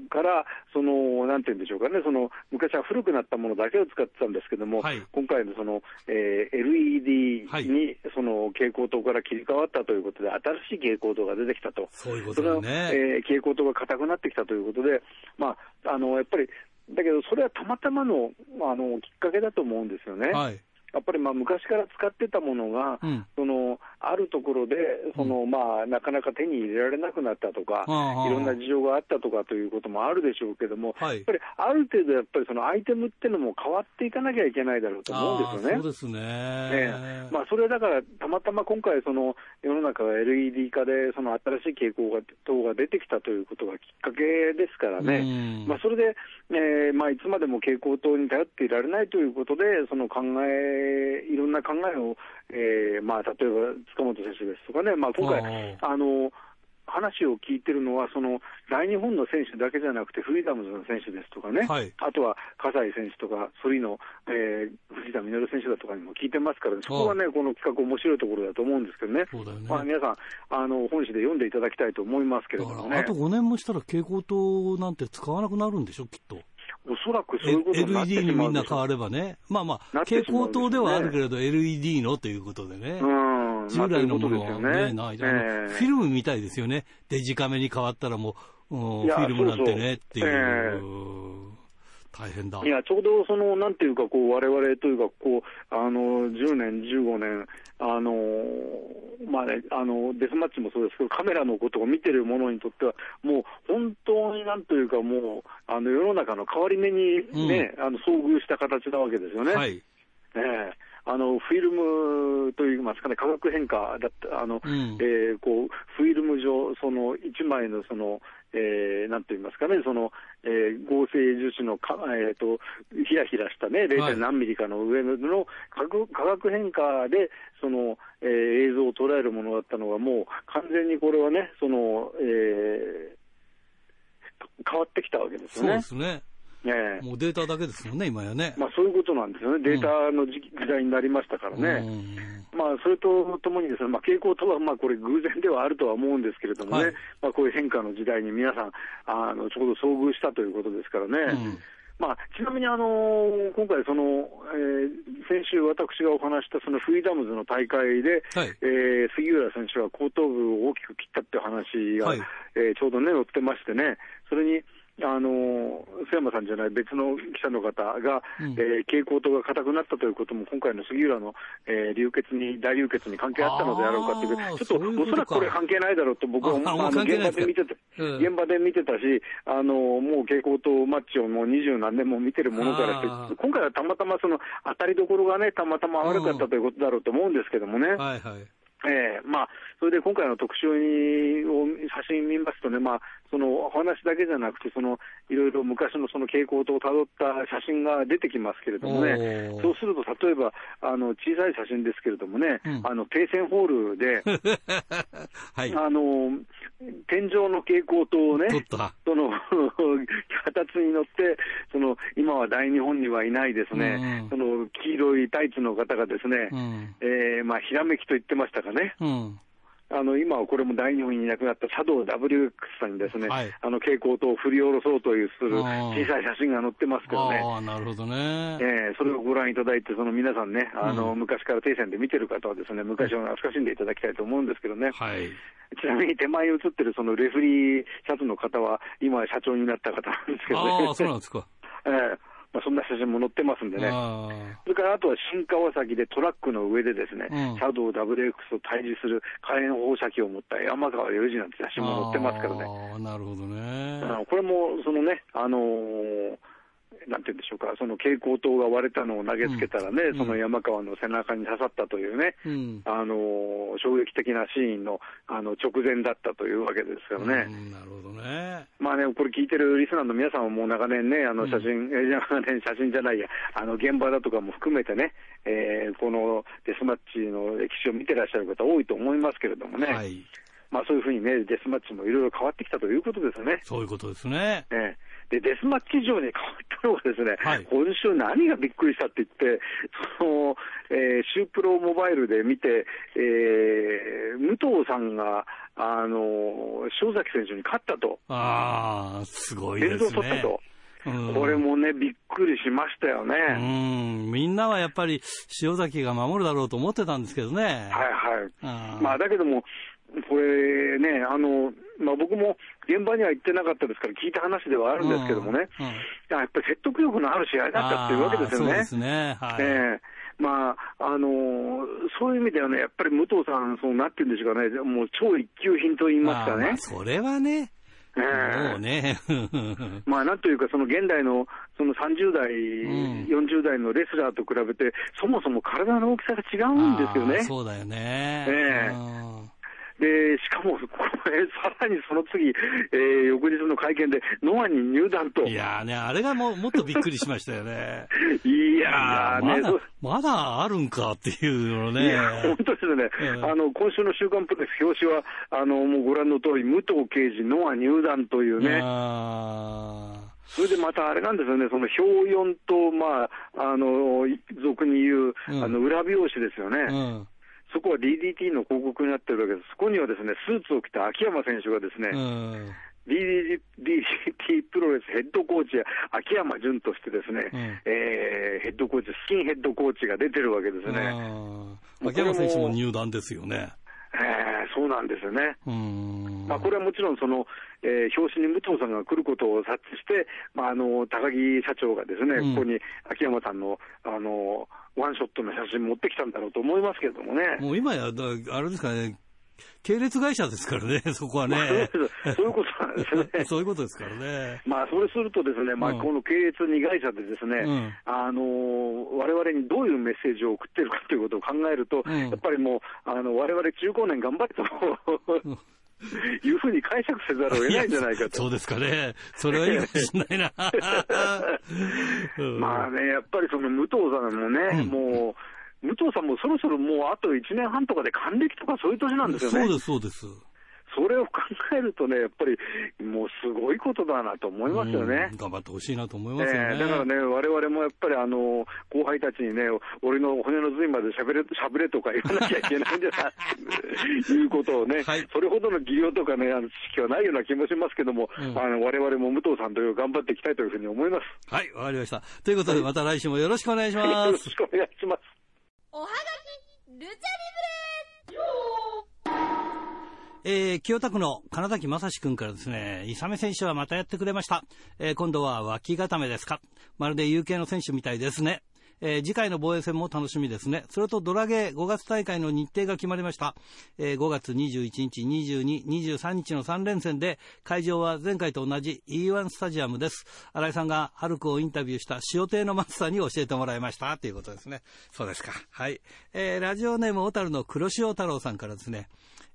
から、その、なんていうんでしょうかね、その、昔は古くなったものだけを使ってたんですけども、はい今回のその、えー LED はいに、その、蛍光灯から切り替わったということで、新しい蛍光灯が出てきたと。そういうことだね。えー蛍光灯が硬くなってきたということで、まあ、あの、やっぱり、だけど、それはたまたまの、あの、きっかけだと思うんですよね。はい。やっぱりまあ昔から使ってたものが、うん。そのあるところでその、まあ、なかなか手に入れられなくなったとか、いろんな事情があったとかということもあるでしょうけども、はい。やっぱりある程度、やっぱりそのアイテムっていうのも変わっていかなきゃいけないだろうと思うんですよね。そうですね。ええまあ、それはだから、たまたま今回、その世の中が LED 化で、その新しい傾向が灯が出てきたということがきっかけですからね、うん。まあ、それで、えーまあ、いつまでも蛍光灯に頼っていられないということで、その考え、いろんな考えを、えーまあ、例えば塚本選手ですとかね、まあ、今回、あの話を聞いてるのは、その大日本の選手だけじゃなくて、フリーダムズの選手ですとかね、はい。あとは葛西選手とか、ソリの、えー藤田実選手だとかにも聞いてますから、そこはね、この企画、面白いところだと思うんですけどね、そうだよね。まあ、皆さんあの、本誌で読んでいただきたいと思いますけれだどもね。あと、5年もしたら蛍光灯なんて使わなくなるんでしょ、きっと。おそらくそういうことになって LED にしまうんでしょうみんな変わればね。まあまあ、蛍光灯ではあるけれど、LED のということでね。うん従来のものはまあということですよね、ない。ええフィルムみたいですよね。デジカメに変わったらもう、うんフィルムなんてねそうそうっていう。え大変だ。いや、ちょうどその、なんていうか、こう、我々というか、こう、あの、10年、15年、あの、まあね、あの、デスマッチもそうですけど、カメラのことを見てる者にとっては、もう、本当になんというか、もう、あの、世の中の変わり目にね、あの、遭遇した形なわけですよね。はい。ええあのフィルムといいますかね、化学変化だった、あのうんえーこうフィルム上、その1枚のその、えーなんと言いますかね、そのえー合成樹脂のか、えー、とひらひらしたね、はい 0. 何ミリかの上の化学化学変化でその、えー映像を捉えるものだったのが、もう完全にこれはね、そのえー変わってきたわけですそう。ですね。ええ。もうデータだけですもんね、今やね。まあ、そういうことなんですよね、データの時時代になりましたからね。うん。まあ、それとともにですね、まあ、傾向とは、まあ、これ偶然ではあるとは思うんですけれどもね、はい。まあ、こういう変化の時代に皆さん、あの、ちょうど遭遇したということですからね。うん。まあ、ちなみに、あの今回その、えー先週私がお話したそのフリーダムズの大会で、はい。えー杉浦選手は後頭部を大きく切ったっていう話が、はい。えーちょうどね、載ってましてね、それに、あの須山さんじゃない別の記者の方が、うん。えー蛍光灯が硬くなったということも、今回の杉浦の、えー流血に、大流血に関係あったのであろうかという、ちょっとおそらくこれ関係ないだろうと僕はああの現場で見てた、うん。現場で見てたし、あのもう蛍光灯マッチをもう二十何年も見てるものからして今回はたまたまその当たりどころがね、たまたま悪かったということだろうと思うんですけどもね。はいはい。ええまあ、それで今回の特集にを写真見ますとね、まあ、そのお話だけじゃなくて、そのいろいろ昔のその傾向とたどった写真が出てきますけれどもねそうすると例えばあの小さい写真ですけれどもね、うんあの停戦ホールで、はい。あの天井の蛍光灯をね。その 脚立に乗って、その今は大日本にはいないですね、その黄色いタイツの方がですね、うん。えーまあ、ひらめきと言ってましたかね。うん。あの今はこれも大日本にいなくなったシャドウ WX さんにですね、はいあの蛍光灯を振り下ろそうというする小さい写真が載ってますけどね、ああ、なるほどね。えーそれをご覧いただいて、その皆さんね、あのうん昔から定戦で見てる方はですね、昔を懐かしんでいただきたいと思うんですけどね、はい。ちなみに手前に写ってるそのレフリーシャツの方は、今は社長になった方なんですけどね、ああ、そうなんですか。えーまあ、そんな写真も載ってますんでね。あそれからあとは新川崎でトラックの上でですね、うんシャドウ WX と対峙する火炎放射器を持った山川洋次なんて写真も載ってますからね。なるほどね。これも、そのね、あのーなんて言うんでしょうか、その蛍光灯が割れたのを投げつけたらね、うんその山川の背中に刺さったというね、うん。あのー衝撃的なシーンのあの直前だったというわけですからね。うんなるほどね。まあね、これ聞いてるリスナーの皆さんはもう長年ね、あの写真、えー長年写真じゃないや、あの現場だとかも含めてね、えーこのデスマッチの歴史を見てらっしゃる方多いと思いますけれどもね、はい。まあそういうふうにね、デスマッチもいろいろ変わってきたということですね。そういうことですね。ええでデスマッチ以上に変わったのがですね、はい今週何がびっくりしたって言って、その、えーシュープロモバイルで見て、えー武藤さんが、あの、塩崎選手に勝ったと。ああ、すごいで連すね。動取ったと。うんこれもね、びっくりしましたよね。うん、みんなはやっぱり塩崎が守るだろうと思ってたんですけどね。はいはい。あーまあ、だけども、これね、あの、まあ、僕も現場には行ってなかったですから聞いた話ではあるんですけどもね、うんうんやっぱり説得力のある試合だったっていうわけですよね。そうですね。はい。ええまああのそういう意味ではね、やっぱり武藤さん、そうなっていうんでしょうかね、もう超一級品と言いますかねまあまあ、それはね、ええもうね。まあなんというか、その現代のその30代、ん40代のレスラーと比べて、そもそも体の大きさが違うんですよね。そうだよね。えで、しかも、これ、さらにその次、えー翌日の会見で、ノアに入団と。いやーね、あれがもうもっとびっくりしましたよね。いやーね、まだまだあるんかっていうのいね。や、本当ですね、ええあの今週の週刊プロレス表紙は、あのもうご覧の通り、武藤敬司、ノア入団というね、あそれでまたあれなんですよね、その表4と、まあ、あの俗に言う、うんあの裏表紙ですよね、ーうん。そこは DDT の広告になってるわけです、そこにはですねスーツを着た秋山選手がですね、うん。DDT, DDT プロレスヘッドコーチや秋山純としてですね、うんえーヘッドコーチ、スキンヘッドコーチが出てるわけですね。うん秋山選手も入団ですよね。えーそうなんですよね。うん。まあ、これはもちろんその、えー表紙に武藤さんが来ることを察知して、まあ、あの高木社長がですね、うんここに秋山さんのあのワンショットの写真持ってきたんだろうと思いますけれどもね。もう今や、だあれですかね、系列会社ですからね、そこはね。そういうことなんですね。そういうことですからね。まあ、それするとですね、まあ、うんこの系列2会社でですね、うんあのー我々にどういうメッセージを送ってるかということを考えると、うんやっぱりもう、あの、我々15年頑張ってと、いうふうに解釈せざるを得ないんじゃないかと。そうですかね。それはいいかもしれないな。うんまあね、やっぱりその武藤さんもね、うんもう、武藤さんもそろそろもうあと1年半とかで還暦とかそういう年なんですよね。そうです、そうです。それを考えるとね、やっぱりもうすごいことだなと思いますよね。うん頑張ってほしいなと思いますよね。ええだからね、我々もやっぱりあの後輩たちにね、俺の骨の髄までしゃべれしゃべれとか言わなきゃいけないんじゃないと いうことをね、はいそれほどの技量とかね、あの知識はないような気もしますけども、うんあの我々も武藤さんという頑張っていきたいというふうに思います。はい、わかりました。ということで、また来週もよろしくお願いします よろし。くお願いします。おはがき、ルチャリえー、清田区の金崎正史君からですね、イサメ選手はまたやってくれました。えー今度は脇固めですか。まるで有形の選手みたいですね。えー次回の防衛戦も楽しみですね。それとドラゲー5月大会の日程が決まりました。えー5月21日、22、23日の3連戦で、会場は前回と同じ E1 スタジアムです。新井さんがハルクをインタビューした塩亭のマスターに教えてもらいましたということですね。そうですか。はい。えーラジオネーム小樽の黒潮太郎さんからですね、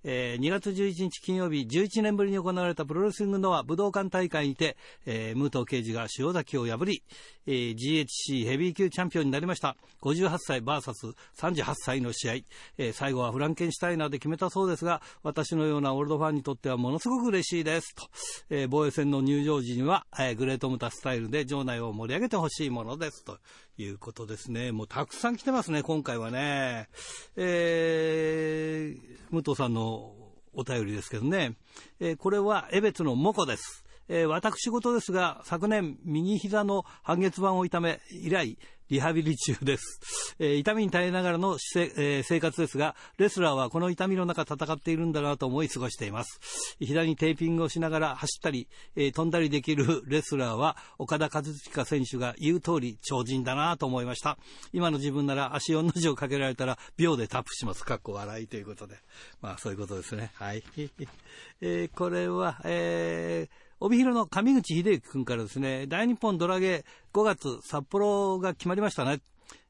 えー2月11日金曜日、11年ぶりに行われたプロレスリングノア武道館大会にて、えー武藤敬司が塩崎を破り、えー GHC ヘビー級チャンピオンになりました。58歳 VS38 歳の試合、えー最後はフランケンシュタイナーで決めたそうですが、私のようなオールドファンにとってはものすごく嬉しいです。と、え防衛戦の入場時には、えグレートムタスタイルで場内を盛り上げてほしいものです。ということですね。もうたくさん来てますね、今回はね。えー武藤さんのお便りですけどね。えーこれは江別のモコです。えー私事ですが、昨年右膝の半月板を痛め以来、リハビリ中です。えー痛みに耐えながらの、えー生活ですが、レスラーはこの痛みの中戦っているんだなと思い過ごしています。膝にテーピングをしながら走ったり、えー飛んだりできるレスラーは、岡田和親選手が言う通り超人だなと思いました。今の自分なら足4の字をかけられたら秒でタップします。かっこ笑いということで。まあそういうことですね。はい。えーこれは、えー帯広の上口秀之君からですね、大日本ドラゲー5月札幌が決まりましたね。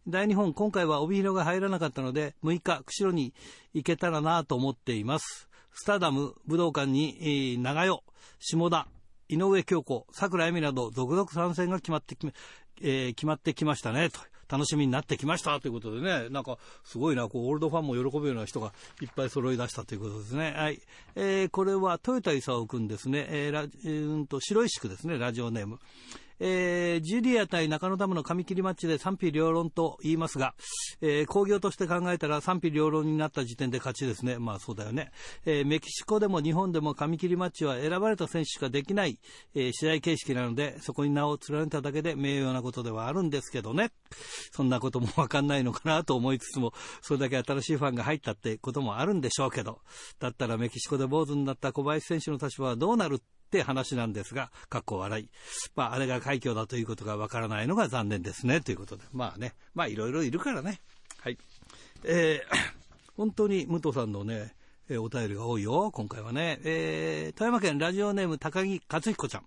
大日本、今回は帯広が入らなかったので、6日、釧路に行けたらなと思っています。スターダム武道館に、えー長与、下田、井上京子、桜恵美など、続々参戦が決まってきま、えー決まってきましたね、と。楽しみになってきましたということでね、なんかすごいな、こうオールドファンも喜ぶような人がいっぱい揃い出したということですね。はい。えーこれは豊田勲君ですね、えーラジうんと白石区ですね、ラジオネーム。えージュリア対中野ダムの紙切りマッチで賛否両論と言いますが、えー興行として考えたら賛否両論になった時点で勝ちですね。まあそうだよね。えーメキシコでも日本でも紙切りマッチは選ばれた選手しかできない、えー試合形式なので、そこに名を連ねただけで名誉なことではあるんですけどね。そんなこともわかんないのかなと思いつつも、それだけ新しいファンが入ったってこともあるんでしょうけど、だったらメキシコで坊主になった小林選手の立場はどうなるって話なんですが、かっこ笑い。まあ、あれが快挙だということがわからないのが残念ですね、ということで。まあね、まあいろいろいるからね。はい。えー 本当に武藤さんのね、えお便りが多いよ、今回はね。えー富山県ラジオネーム高木克彦ちゃん。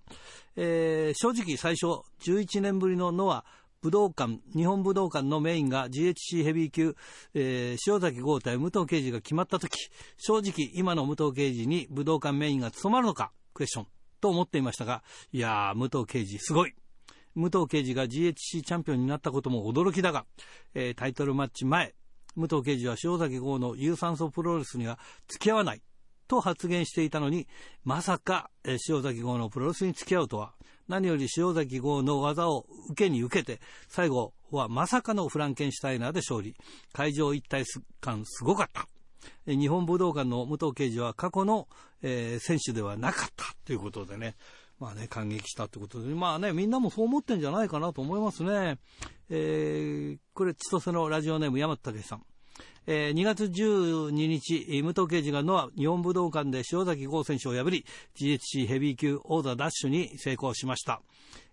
えー正直最初、11年ぶりのノア、武道館、日本武道館のメインが GHC ヘビー級、えー塩崎豪対武藤敬司が決まったとき、正直今の武藤敬司に武道館メインが務まるのか、クエスチョン、と思っていましたが、いやー、武藤敬司すごい。武藤敬司が GHC チャンピオンになったことも驚きだが、えータイトルマッチ前、武藤敬司は塩崎豪の有酸素プロレスには付き合わないと発言していたのに、まさか、えー塩崎豪のプロレスに付き合うとは、何より塩崎豪の技を受けに受けて、最後はまさかのフランケンシュタイナーで勝利。会場一体感すごかった。え日本武道館の武藤敬司は過去の、えー選手ではなかったということでね、まあね、感激したということで、まあね、みんなもそう思ってんじゃないかなと思いますね。えーこれ、千歳のラジオネーム、山田武さん。えー2月12日、え武藤敬司がノア日本武道館で塩崎豪選手を破り、GHC ヘビー級王座ダッシュに成功しました。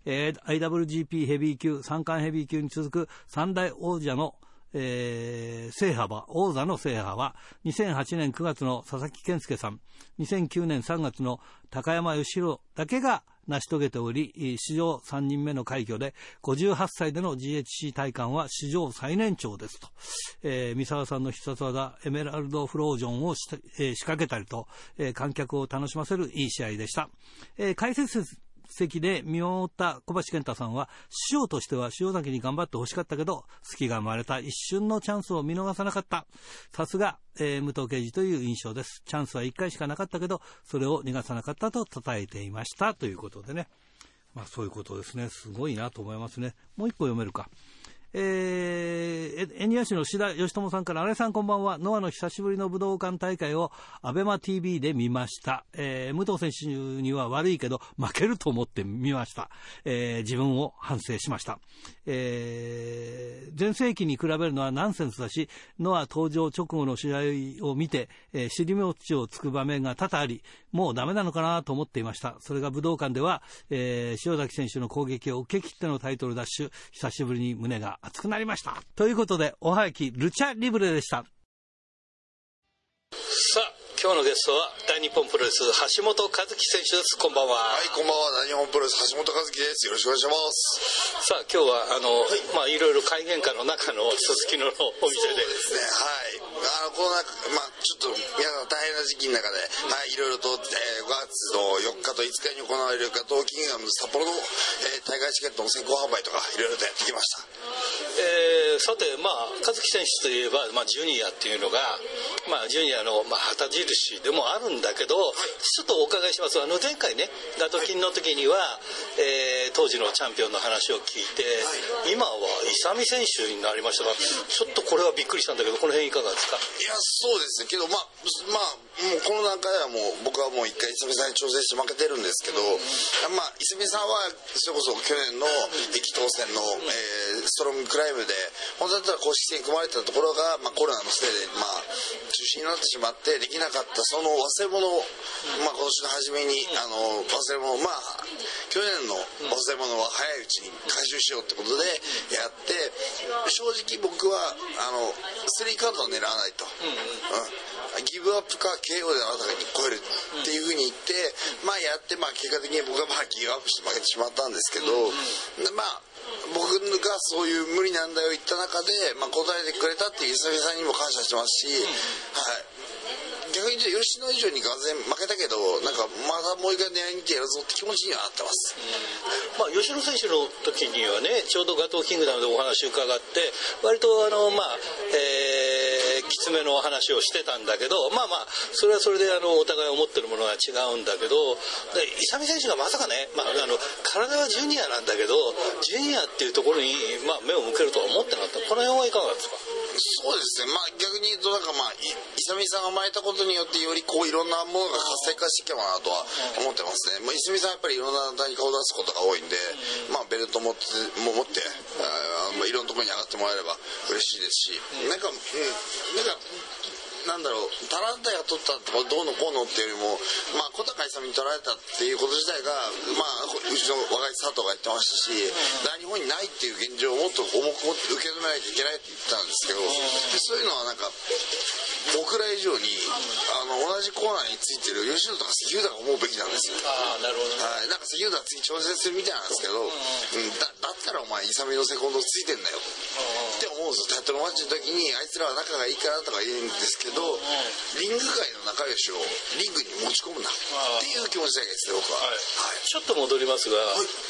えー IWGP ヘビー級、三冠ヘビー級に続く三大王者のえー制覇は、王座の制覇は、2008年9月の佐々木健介さん、2009年3月の高山義弘だけが成し遂げており、史上3人目の快挙で、58歳での GHC 体感は史上最年長ですと。えー三沢さんの必殺技、エメラルドフロージョンをし、えー仕掛けたりと、えー観客を楽しませるいい試合でした。えー解説席で見守った小橋健太さんは、師匠としては塩崎に頑張ってほしかったけど、隙が生まれた一瞬のチャンスを見逃さなかった。さすが、えー武藤刑事という印象です。チャンスは1回しかなかったけど、それを逃がさなかったと称えていました。ということでね。まあそういうことですね。すごいなと思いますね。もう一個読めるか。えー、え、エニア市の志田義友さんから、新井さんこんばんは。ノアの久しぶりの武道館大会をアベマ TV で見ました。えー、武藤選手には悪いけど、負けると思って見ました。えー、自分を反省しました。えー、前世紀に比べるのはナンセンスだし、ノア登場直後の試合を見て、えー、尻餅をつく場面が多々あり、もうダメなのかなと思っていました。それが武道館では、えー、塩崎選手の攻撃を受け切ってのタイトルダッシュ、久しぶりに胸が熱くなりました。ということで、おはやき、ルチャリブレでした。さあ、今日のゲストは大日本プロレス橋本和樹選手です。こんばんは。はい、こんばんは。大日本プロレス橋本和樹です。よろしくお願いします。さあ、今日はあの、まあいろいろ改元下の中のすすきののお店で。そうですね、はい。あの、この中、まあちょっと皆さん大変な時期の中で、はい、いろいろと、えー、5月の4日と5日に行われるガトーキングダム札幌の、えー、大会チケットの先行販売とか、いろいろとやってきました。えーさて、まあ、和樹選手といえば、まあ、ジュニアっていうのが、まあ、ジュニアの、まあ、旗印でもあるんだけど、ちょっとお伺いします。あの、前回ね、ガトキンの時には、えー当時のチャンピオンの話を聞いて、今は勇選手になりましたが、ちょっとこれはびっくりしたんだけど、この辺いかがですか？いや、そうですね。けど、まあ、まあ、もうこの段階ではもう、僕はもう一回、泉さんに挑戦して負けてるんですけど、まあ、泉さんは、それこそ去年の力投戦の、えーストロングクライムで、本当だったら公式戦組まれてたところが、まあ、コロナのせいで、まあ、中止になってしまって、できなかった、その忘れ物を、まあ、今年の初めに、あの、忘れ物、まあ、去年の忘れ物は早いうちに回収しようってことでやって、正直僕は、あの、スリーカウントを狙わないと。うん。ギブアップか KO であなたに超えるっていうふうに言って、まあやって、まあ結果的に僕はまあギブアップして負けてしまったんですけど、でまあ、僕がそういう無理なんだよ言った中で、まあ、答えてくれたっていう泉さんにも感謝してますし、はい。逆に言うと吉野以上にがぜ負けたけどなんかまたもう一回狙いに行ってやるぞって気持ちにはなってます、まあ、吉野選手の時にはねちょうどガトーキングダムでお話を伺って割とあのまあえーめの話をしてたんだけどまあまあそれはそれであのお互い思ってるものが違うんだけどで勇選手がまさかね、まあ、あの体はジュニアなんだけどジュニアっていうところに、まあ、目を向けるとは思ってなかった。この辺はいかがですか？そうですね。まあ逆に言うとなんかまあい勇さんが生まれたことによってよりこういろんなものが活性化してきたかなとは思ってますね、まあ、勇さんやっぱりいろんな団体に顔を出すことが多いんで、まあベルト持っても持ってあーまあいろんなところに上がってもらえれば嬉しいですし、なんかうん。なんかなんだろう、タランタが取ったとかどうのこうのっていうよりも、まあ、小高勇に取られたっていうこと自体が、まあ、うちの若い佐藤が言ってましたし、大日本にないっていう現状をもっと重く受け止めないといけないって言ってたんですけど、でそういうのはなんか、僕ら以上にあの同じコーナーについてる吉野とか関浦が思うべきなんですよ。ああなるほどはい、なんか関浦は次挑戦するみたいなんですけど、うん、だだったらお前勇のセコンドついてんだよって思うんですよ。タイトルマッチの時にあいつらは仲がいいからとか言うんですけどリング界の仲良しをリングに持ち込むなっていう気持ちだけですね僕は、はい。ちょっと戻りますが、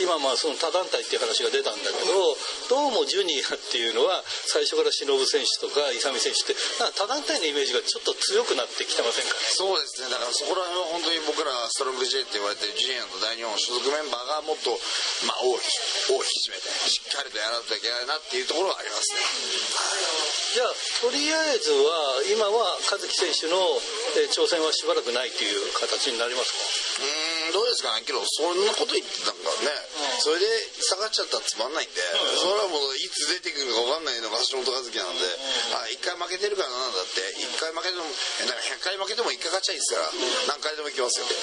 今まあその他団体っていう話が出たんだけど、どうもジュニアっていうのは最初から忍選手とか勇選手って他団体のイメージがちょっと強くなってきてませんか？ねそうですね。だからそこら辺は本当に僕らストロング J って言われてるジュニアと大日本所属メンバーがもっとまあ大き大き締めてしっかりとやらないといけないなっていうところはありますね。じゃあとりあえずは今は和樹選手のえー挑戦はしばらくないという形になりますか？うーんどうですかねけどそんなこと言ってたんからね、それで下がっちゃったらつまんないんで、それはもういつ出てくるか分かんないのが橋本和樹なんで、あ一回負けてるからなんだって。一回負けてもだから100回負けても一回勝っちゃいいですから何回でもいきますよ。で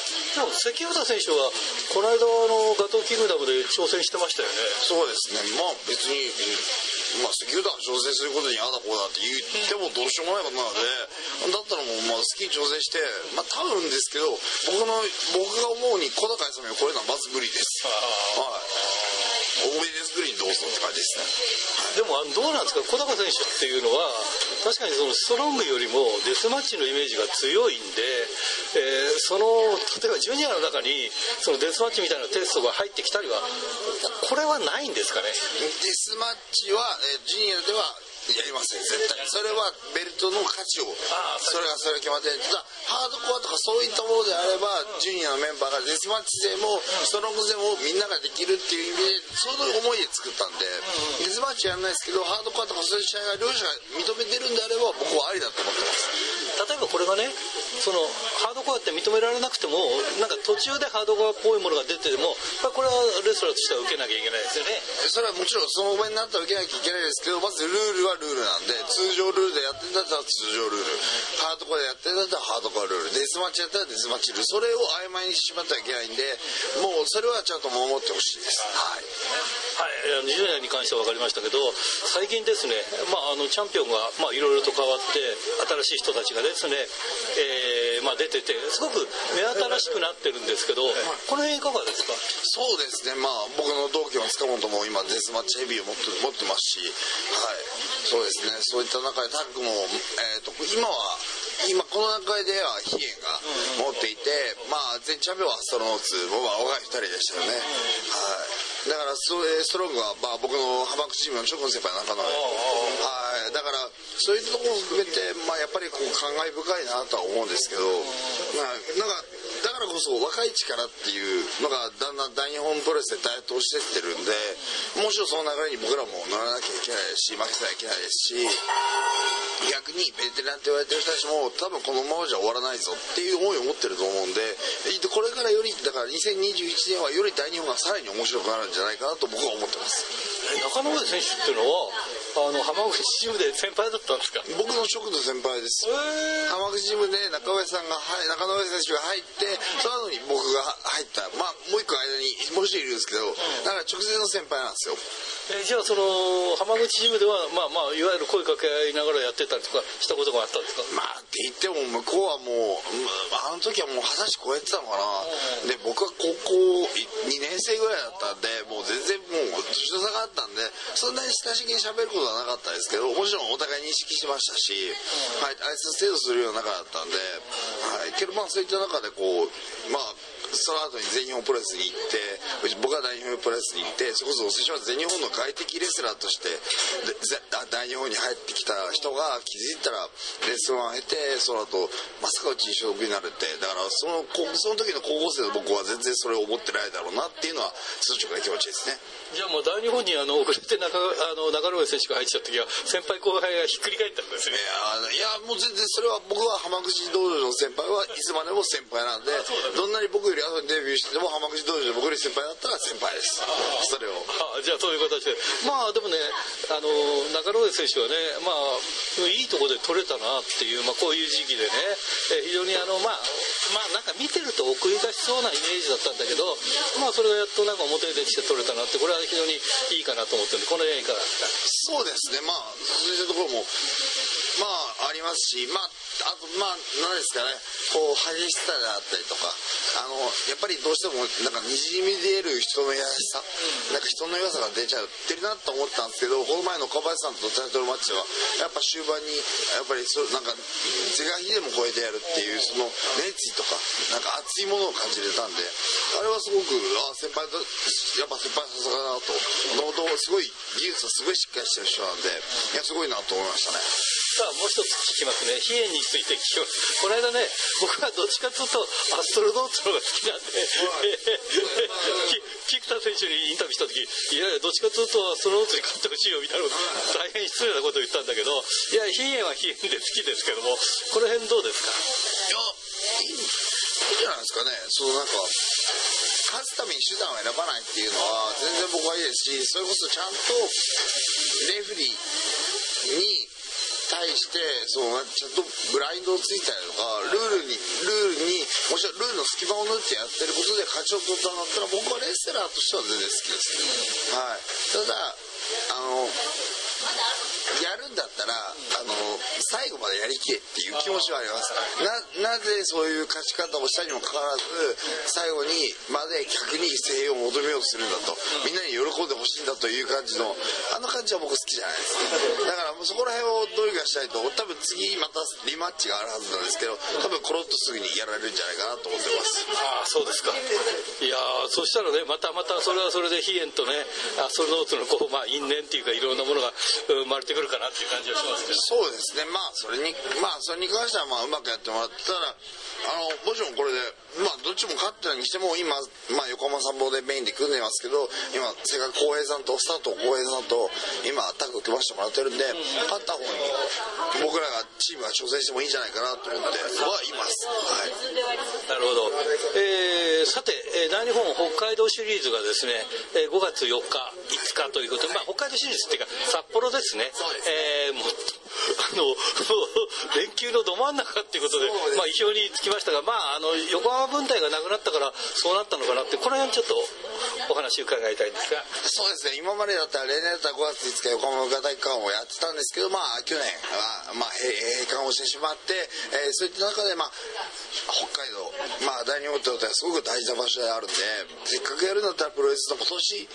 も関浦選手はこの間あのガトーキングダムで挑戦してましたよねそうですねまあ別にまあ関浦が挑戦することにあだこうだって言ってもどうしようもないことなのでだったらもうまあ好きに挑戦してまあ多分ですけど僕の僕が思うに小高勇を超えるのはまず無理です。はいおめで作りにどうぞって感じですね。でもあのどうなんですか？小高選手っていうのは確かにそのストロングよりもデスマッチのイメージが強いんで、えーその例えばジュニアの中にそのデスマッチみたいなテストが入ってきたりはここれはないんですかね？デスマッチは、えージュニアではやりません絶対。それはベルトの価値をそれがそれが決まってるただハードコアとかそういったものであればジュニアのメンバーがデスマッチ勢もストロング勢もみんなができるっていう意味でその思いで作ったんで、デスマッチやらないですけどハードコアとかそういう試合が両者が認めてるんであれば僕はありだと思ってます例えばこれがねそのハードコアって認められなくてもなんか途中でハードコアっぽいものが出ててもまあこれはレスラーとしては受けなきゃいけないですよね。それはもちろんその場になったら受けなきゃいけないですけどまずルールはルールなんで通常ルールでやってんだったら通常ルール。ハードコアでやってんだったらハードコアルール。デスマッチやったらデスマッチルール。それを曖昧にしてしまってはいけないんでもうそれはちゃんと守ってほしいです。はい。はい、20年に関しては分かりましたけど最近ですね、まあ、あのチャンピオンがまあいろいろと変わって新しい人たちがですね、えーまあ、出ててすごく目新しくなってるんですけどこの辺いかがですか？そうですね。まあ僕の同期の塚本も今デスマッチヘビーを持って持ってますしはい。そうですね。そういった中でタッグも、えー、と今は今この段階ではヒエンが持っていて、まあ全チャンピオンはストローツ僕は若い2人でしたよね、はい。だからストロングは、まあ、僕の浜口チームの諸君先輩の中のはいだからそういうところも含めて、まあ、やっぱりこう感慨深いなとは思うんですけど、まあ、なんかからこそ若い力っていうのがだんだん大日本プロレスで台頭してってるんでもちろんその流れに僕らも乗らなきゃいけないし負けてはいけないですし逆にベテランって言われてる人たちも多分このままじゃ終わらないぞっていう思いを持ってると思うんででこれからよりだから2021年はより大日本がさらに面白くなるんじゃないかなと僕は思ってます。中野上選手っていうのはあの浜口チームで先輩だったんですか？僕の直の先輩です。浜口チームで中上さんがはい中野上選手が入ってその後に僕が入ったまあもう一個間にもう一人いるんですけどだから直接の先輩なんですよ。えじゃあその浜口チームではまあまあいわゆる声かけ合いながらやってたりとかしたことがあったんですか？まあって言っても向こうはもううんあの時はもう二十歳超えてたのかな。で僕は高校2年生ぐらいだったんでもう全然もう年の差があったんでそんなに親しげに喋ることはなかったですけどもちろんお互い認識してましたし、はい、挨拶程度するような仲だったんで、はい、けどまあそういった中でこうまあその後に全日本プロレスに行って僕は大日本プロレスに行ってそれこそ最初は全日本の外敵レスラーとして大日本に入ってきた人が気づいたらレッスンを経てその後まさかうちに所属になるって。だからそのこその時の高校生の僕は全然それを思ってないだろうなっていうのは率直な気持ちですね。じゃあもう大日本にあの遅れて中あの中野上選手が入っちゃった時は先輩後輩がひっくり返ったんですね。いやいやもう全然それは僕は浜口道場の先輩はいつまでも先輩なんでどんなに僕より後にデビューしても浜口道場で僕より先輩だったら先輩です。それを。あじゃあそういう形でまあでもねあの中野上選手はねまあいいところで取れたなっていう、まあ、こういう時期でねえ非常にあのまあまあなんか見てると送り出しそうなイメージだったんだけどまあそれがやっとなんか表に出てきて取れたなってこれは非常にいいかなと思ってるんでこの辺いかがですか？そうですね。まあそういったところもまあありますしまああとまあ何ですかねこう激しさであったりとかあのやっぱりどうしてもなんかにじみ出る人の優しさなんか人の良さが出ちゃってるなと思ったんですけどこの前の小林さんとタイトルマッチはやっぱ終盤にやっぱりそなんか是が非でも超えてやるっていうその熱意とかなんか熱いものを感じれたんであれはすごくあ先輩とやっぱ先輩さすがだなともともとすごい技術がすごいしっかりしてる人なんでいやすごいなと思いましたね。さあもう一つ聞きますね。ついて聞きますこの間ね僕はどっちかというとアストロノーツの方が好きなんで、き菊田選手にインタビューした時いやいやどっちかというとアストロノーツに勝ってほしいよみたいなこと大変失礼なことを言ったんだけどいや飛燕は飛燕で好きですけどもこの辺どうですか？いやいいいいんじゃないですかね。そのなんか勝つために手段を選ばないっていうのは全然僕はいいですしそれこそちゃんとレフェリーに対してそのちゃんとブラインドをついたりとかルールにルールにもちろんルールの隙間を縫ってやってることで勝ちを取ったんだったら僕はレスラーとしては全然好きです。はい。ただあのやるんだらあの最後までやりきれっていう気持ちはあります。ななぜそういう勝ち方をしたにもかかわらず最後にまで客に声援を求めようとするんだと。みんなに喜んでほしいんだという感じのあの感じは僕好きじゃないです。だからもうそこら辺をどうにかしたいと。多分次またリマッチがあるはずなんですけど多分コロッとすぐにやられるんじゃないかなと思ってます。ああそうですか。いやーそしたらねまたまたそれはそれで飛燕とねアストロノーツのこう、まあ、因縁っていうかいろんなものが生まれてくるかなっていう感じは。そうですね、まあ、それに、まあ、それに関しては、まあ、うまくやってもらったら、あの、もちろんこれで、まあ、どっちも勝ってたにしても、今、まあ、横浜参謀でメインで組んでますけど、今、瀬川浩平さんと、スタート浩平さんと、今、タッグ組ませてもらってるんで、勝った方に、僕らが、チームが挑戦してもいいんじゃないかなと思ってはいます。はい。なるほど。えーさて、えー大日本北海道シリーズがですね、えー5月4日、5日ということで、まあ、北海道シリーズっていうか、札幌ですね。えーもう、あの、連休のど真ん中っていうことで、まあ、意表につきましたが、まあ、あの、横浜分隊がなくなったから、そうなったのかなって、この辺ちょっとお話伺いたいんですが。そうですね、今までだったら、例年だったら5月5日、横浜文化体育館をやってたんですけど、まあ、去年は、まあ、閉館をしてしまって、えーそういった中で、まあ、北海道、まあ、大日本にとってはすごく大事な場所であるんで、せっかくやるんだったら、プロレスの今年、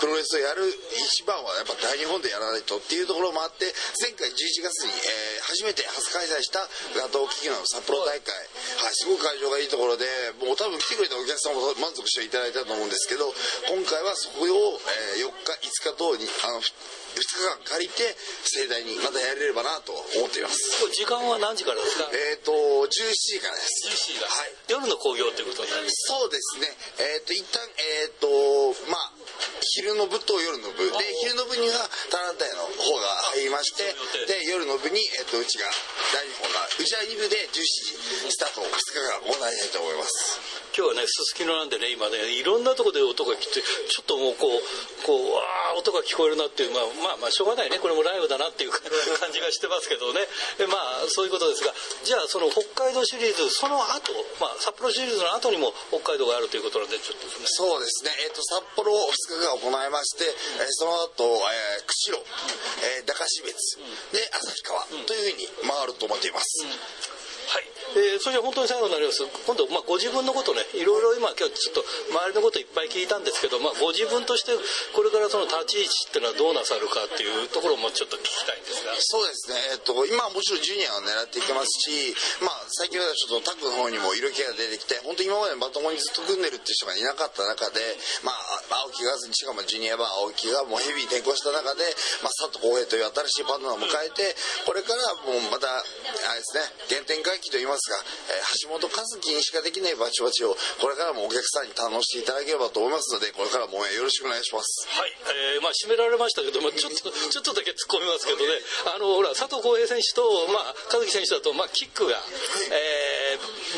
プロレスをやる一番は、やっぱ大日本でやらないとっていうところもあって、前回11月に、えー初めて初開催したガトーキキの札幌大会、はい、すごく会場がいいところで、もう多分来てくれたお客さんも満足していただいたと思うんですけど、今回はそこを、えー4日、5日とに、あの、2日間借りて、盛大にまたやれればなと思っています。時間は何時からですか？えっ、と、17時からです。17時がはい。夜の興行ということになります。そうですね。えっ、と、一旦、えっ、と、まあ、昼の部と夜の部。で、昼の部には、タランタイの方が入りまして、で、夜の部に、えっ、と、うちが、大日本が、うちは2部で17時、スタートを2日間行いたいと思います。今日はね、すすきのなんでね、今ね、いろんなとこで音が来て、ちょっともうこう、こう、わー、音が聞こえるなっていう、まあまあまあ、しょうがないね、これもライブだなっていう感じがしてますけどね。えまあ、そういうことですが、じゃあ、その北海道シリーズ、その後、まあ、札幌シリーズの後にも北海道があるということなんで、ちょっとね。そうですね、えっと札幌2日間行いまして、えーその後、えー釧路、えー高標別、で旭川というふうに回ると思っています。はい。えーそれじゃ本当に最後になります。今度、まあ、ご自分のことね、いろいろ今、今日ちょっと周りのこといっぱい聞いたんですけど、まあ、ご自分として、これからその立ち位置っていうのはどうなさるかっていうところもちょっと聞きたいんですが。そうですね、えっと、今はもちろんジュニアを狙っていけますし、まあ、最近はちょっとタッグの方にも色気が出てきて、本当に今までまともにずっと組んでるっていう人がいなかった中で、まあ、青木が、しかもジュニア版青木がもうヘビーに転向した中で、まあ、佐藤浩平という新しいパートナーを迎えて、これからもうまた、あれですね、原点回帰といいますが、えー橋本和樹にしかできないバチバチを、これからもお客さんに楽しんでいただければと思いますので、これからも応援よろしくお願いします。はい、えーまあ、締められましたけど、まあ、ちょっと、ちょっとだけ突っ込みますけどね、あの、ほら、佐藤浩平選手と、まあ、和樹選手だと、まあ、キックが、えー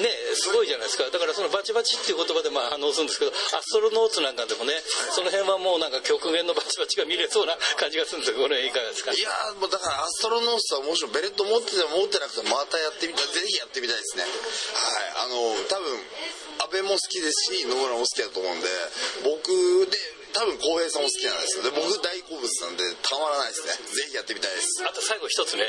ね、すごいじゃないですか。だから、そのバチバチっていう言葉で、まあ、反応するんですけど、アストロノーツなんかでもね、その辺はもうなんか極限のバチバチが見れそうな感じがするんですけど、これいかがですか？いやもうだからアストロノースはもちろんベレット持ってても持ってなくてもまたやってみたいぜひやってみたいですね。はい。あの多分安倍も好きですし野村も好きだと思うんで僕で多分浩平さんも好きなんですよ。で僕大好物なんでたまらないですね。ぜひやってみたいです。あと最後一つね、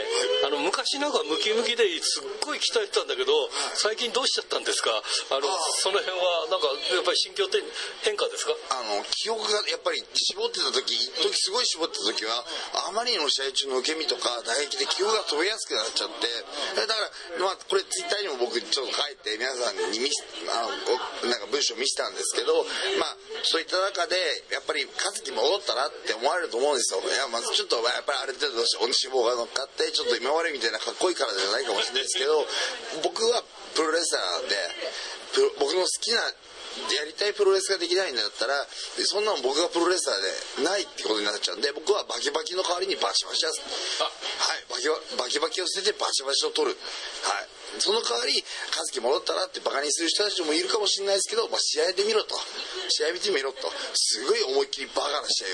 あの昔なんかムキムキですっごい鍛えてたんだけど、最近どうしちゃったんですか？あの、その辺はなんかやっぱり心境って変化ですか？あの記憶がやっぱり絞ってた時一時すごい絞ってた時はあまりの試合中の受け身とか打撃で記憶が飛びやすくなっちゃってだから、まあ、これツイッターにも僕ちょっと書いて皆さんに見せあのごなんか文章見せたんですけどまあそういった中でやっぱり和樹戻ったなって思われると思うんですよ。いやまずちょっとやっぱりある程度脂肪が乗っかってちょっと今までみたいなかっこいいからじゃないかもしれないですけど僕はプロレスラーでプロ僕の好きなやりたいプロレスができないんだったらそんなの僕がプロレスラーでないってことになっちゃうんで僕はバキバキの代わりにバチバチやす。はいバキババキバキを捨ててバチバチを取る。はい。その代わり和樹戻ったらってバカにする人たちもいるかもしれないですけど、まあ、試合で見ろと試合見てみろとすごい思いっきりバカな試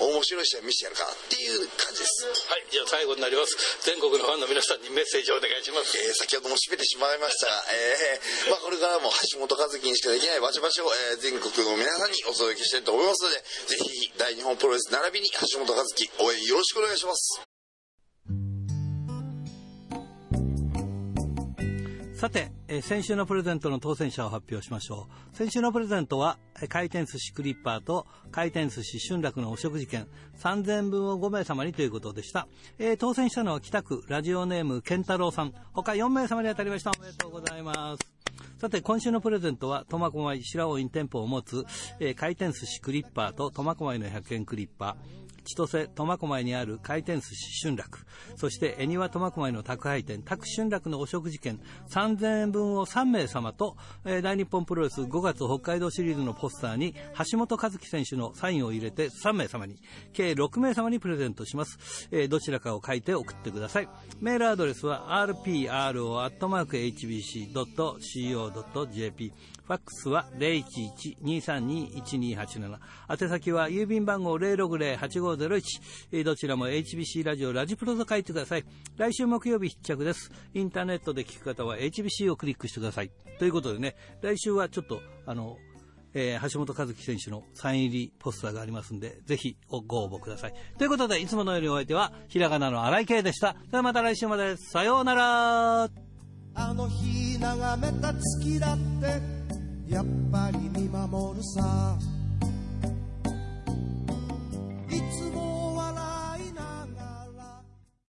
合を面白い試合見せてやるからっていう感じですはい、じゃあ最後になります。全国のファンの皆さんにメッセージをお願いします。えー先ほども締めてしまいましたが、えーまあ、これからも橋本和樹にしかできないバチバチを、えー全国の皆さんにお届けしたいと思いますのでぜひ大日本プロレス並びに橋本和樹応援よろしくお願いしますさて、え先週のプレゼントの当選者を発表しましょう。先週のプレゼントは、え回転寿司クリッパーと回転寿司春楽のお食事券3000分を5名様にということでした。えー当選したのは北区ラジオネーム健太郎さん。他4名様に当たりました。おめでとうございます。さて、今週のプレゼントは、苫小牧白尾イン店舗を持つ、えー回転寿司クリッパーと苫小牧の100円クリッパー、千歳苫小牧にある回転寿司春楽、そして恵庭苫小牧の宅配店、宅春楽のお食事券3000円分を3名様と、えー大日本プロレス5月北海道シリーズのポスターに橋本和樹選手のサインを入れて3名様に、計6名様にプレゼントします。えーどちらかを書いて送ってください。メールアドレスは rpro.hbc.co.jp ファックスは011-232-1287。宛先は郵便番号060-8501。どちらも HBC ラジオラジプロと書いてください。来週木曜日必着です。インターネットで聞く方は HBC をクリックしてください。ということでね、来週はちょっと、あの、えー橋本和樹選手のサイン入りポスターがありますんで、ぜひご応募ください。ということで、いつものようにお相手は、ひらがなの荒井圭でした。ではまた来週まで。さようならあの日眺めた月だってやっぱり見守るさ。いつも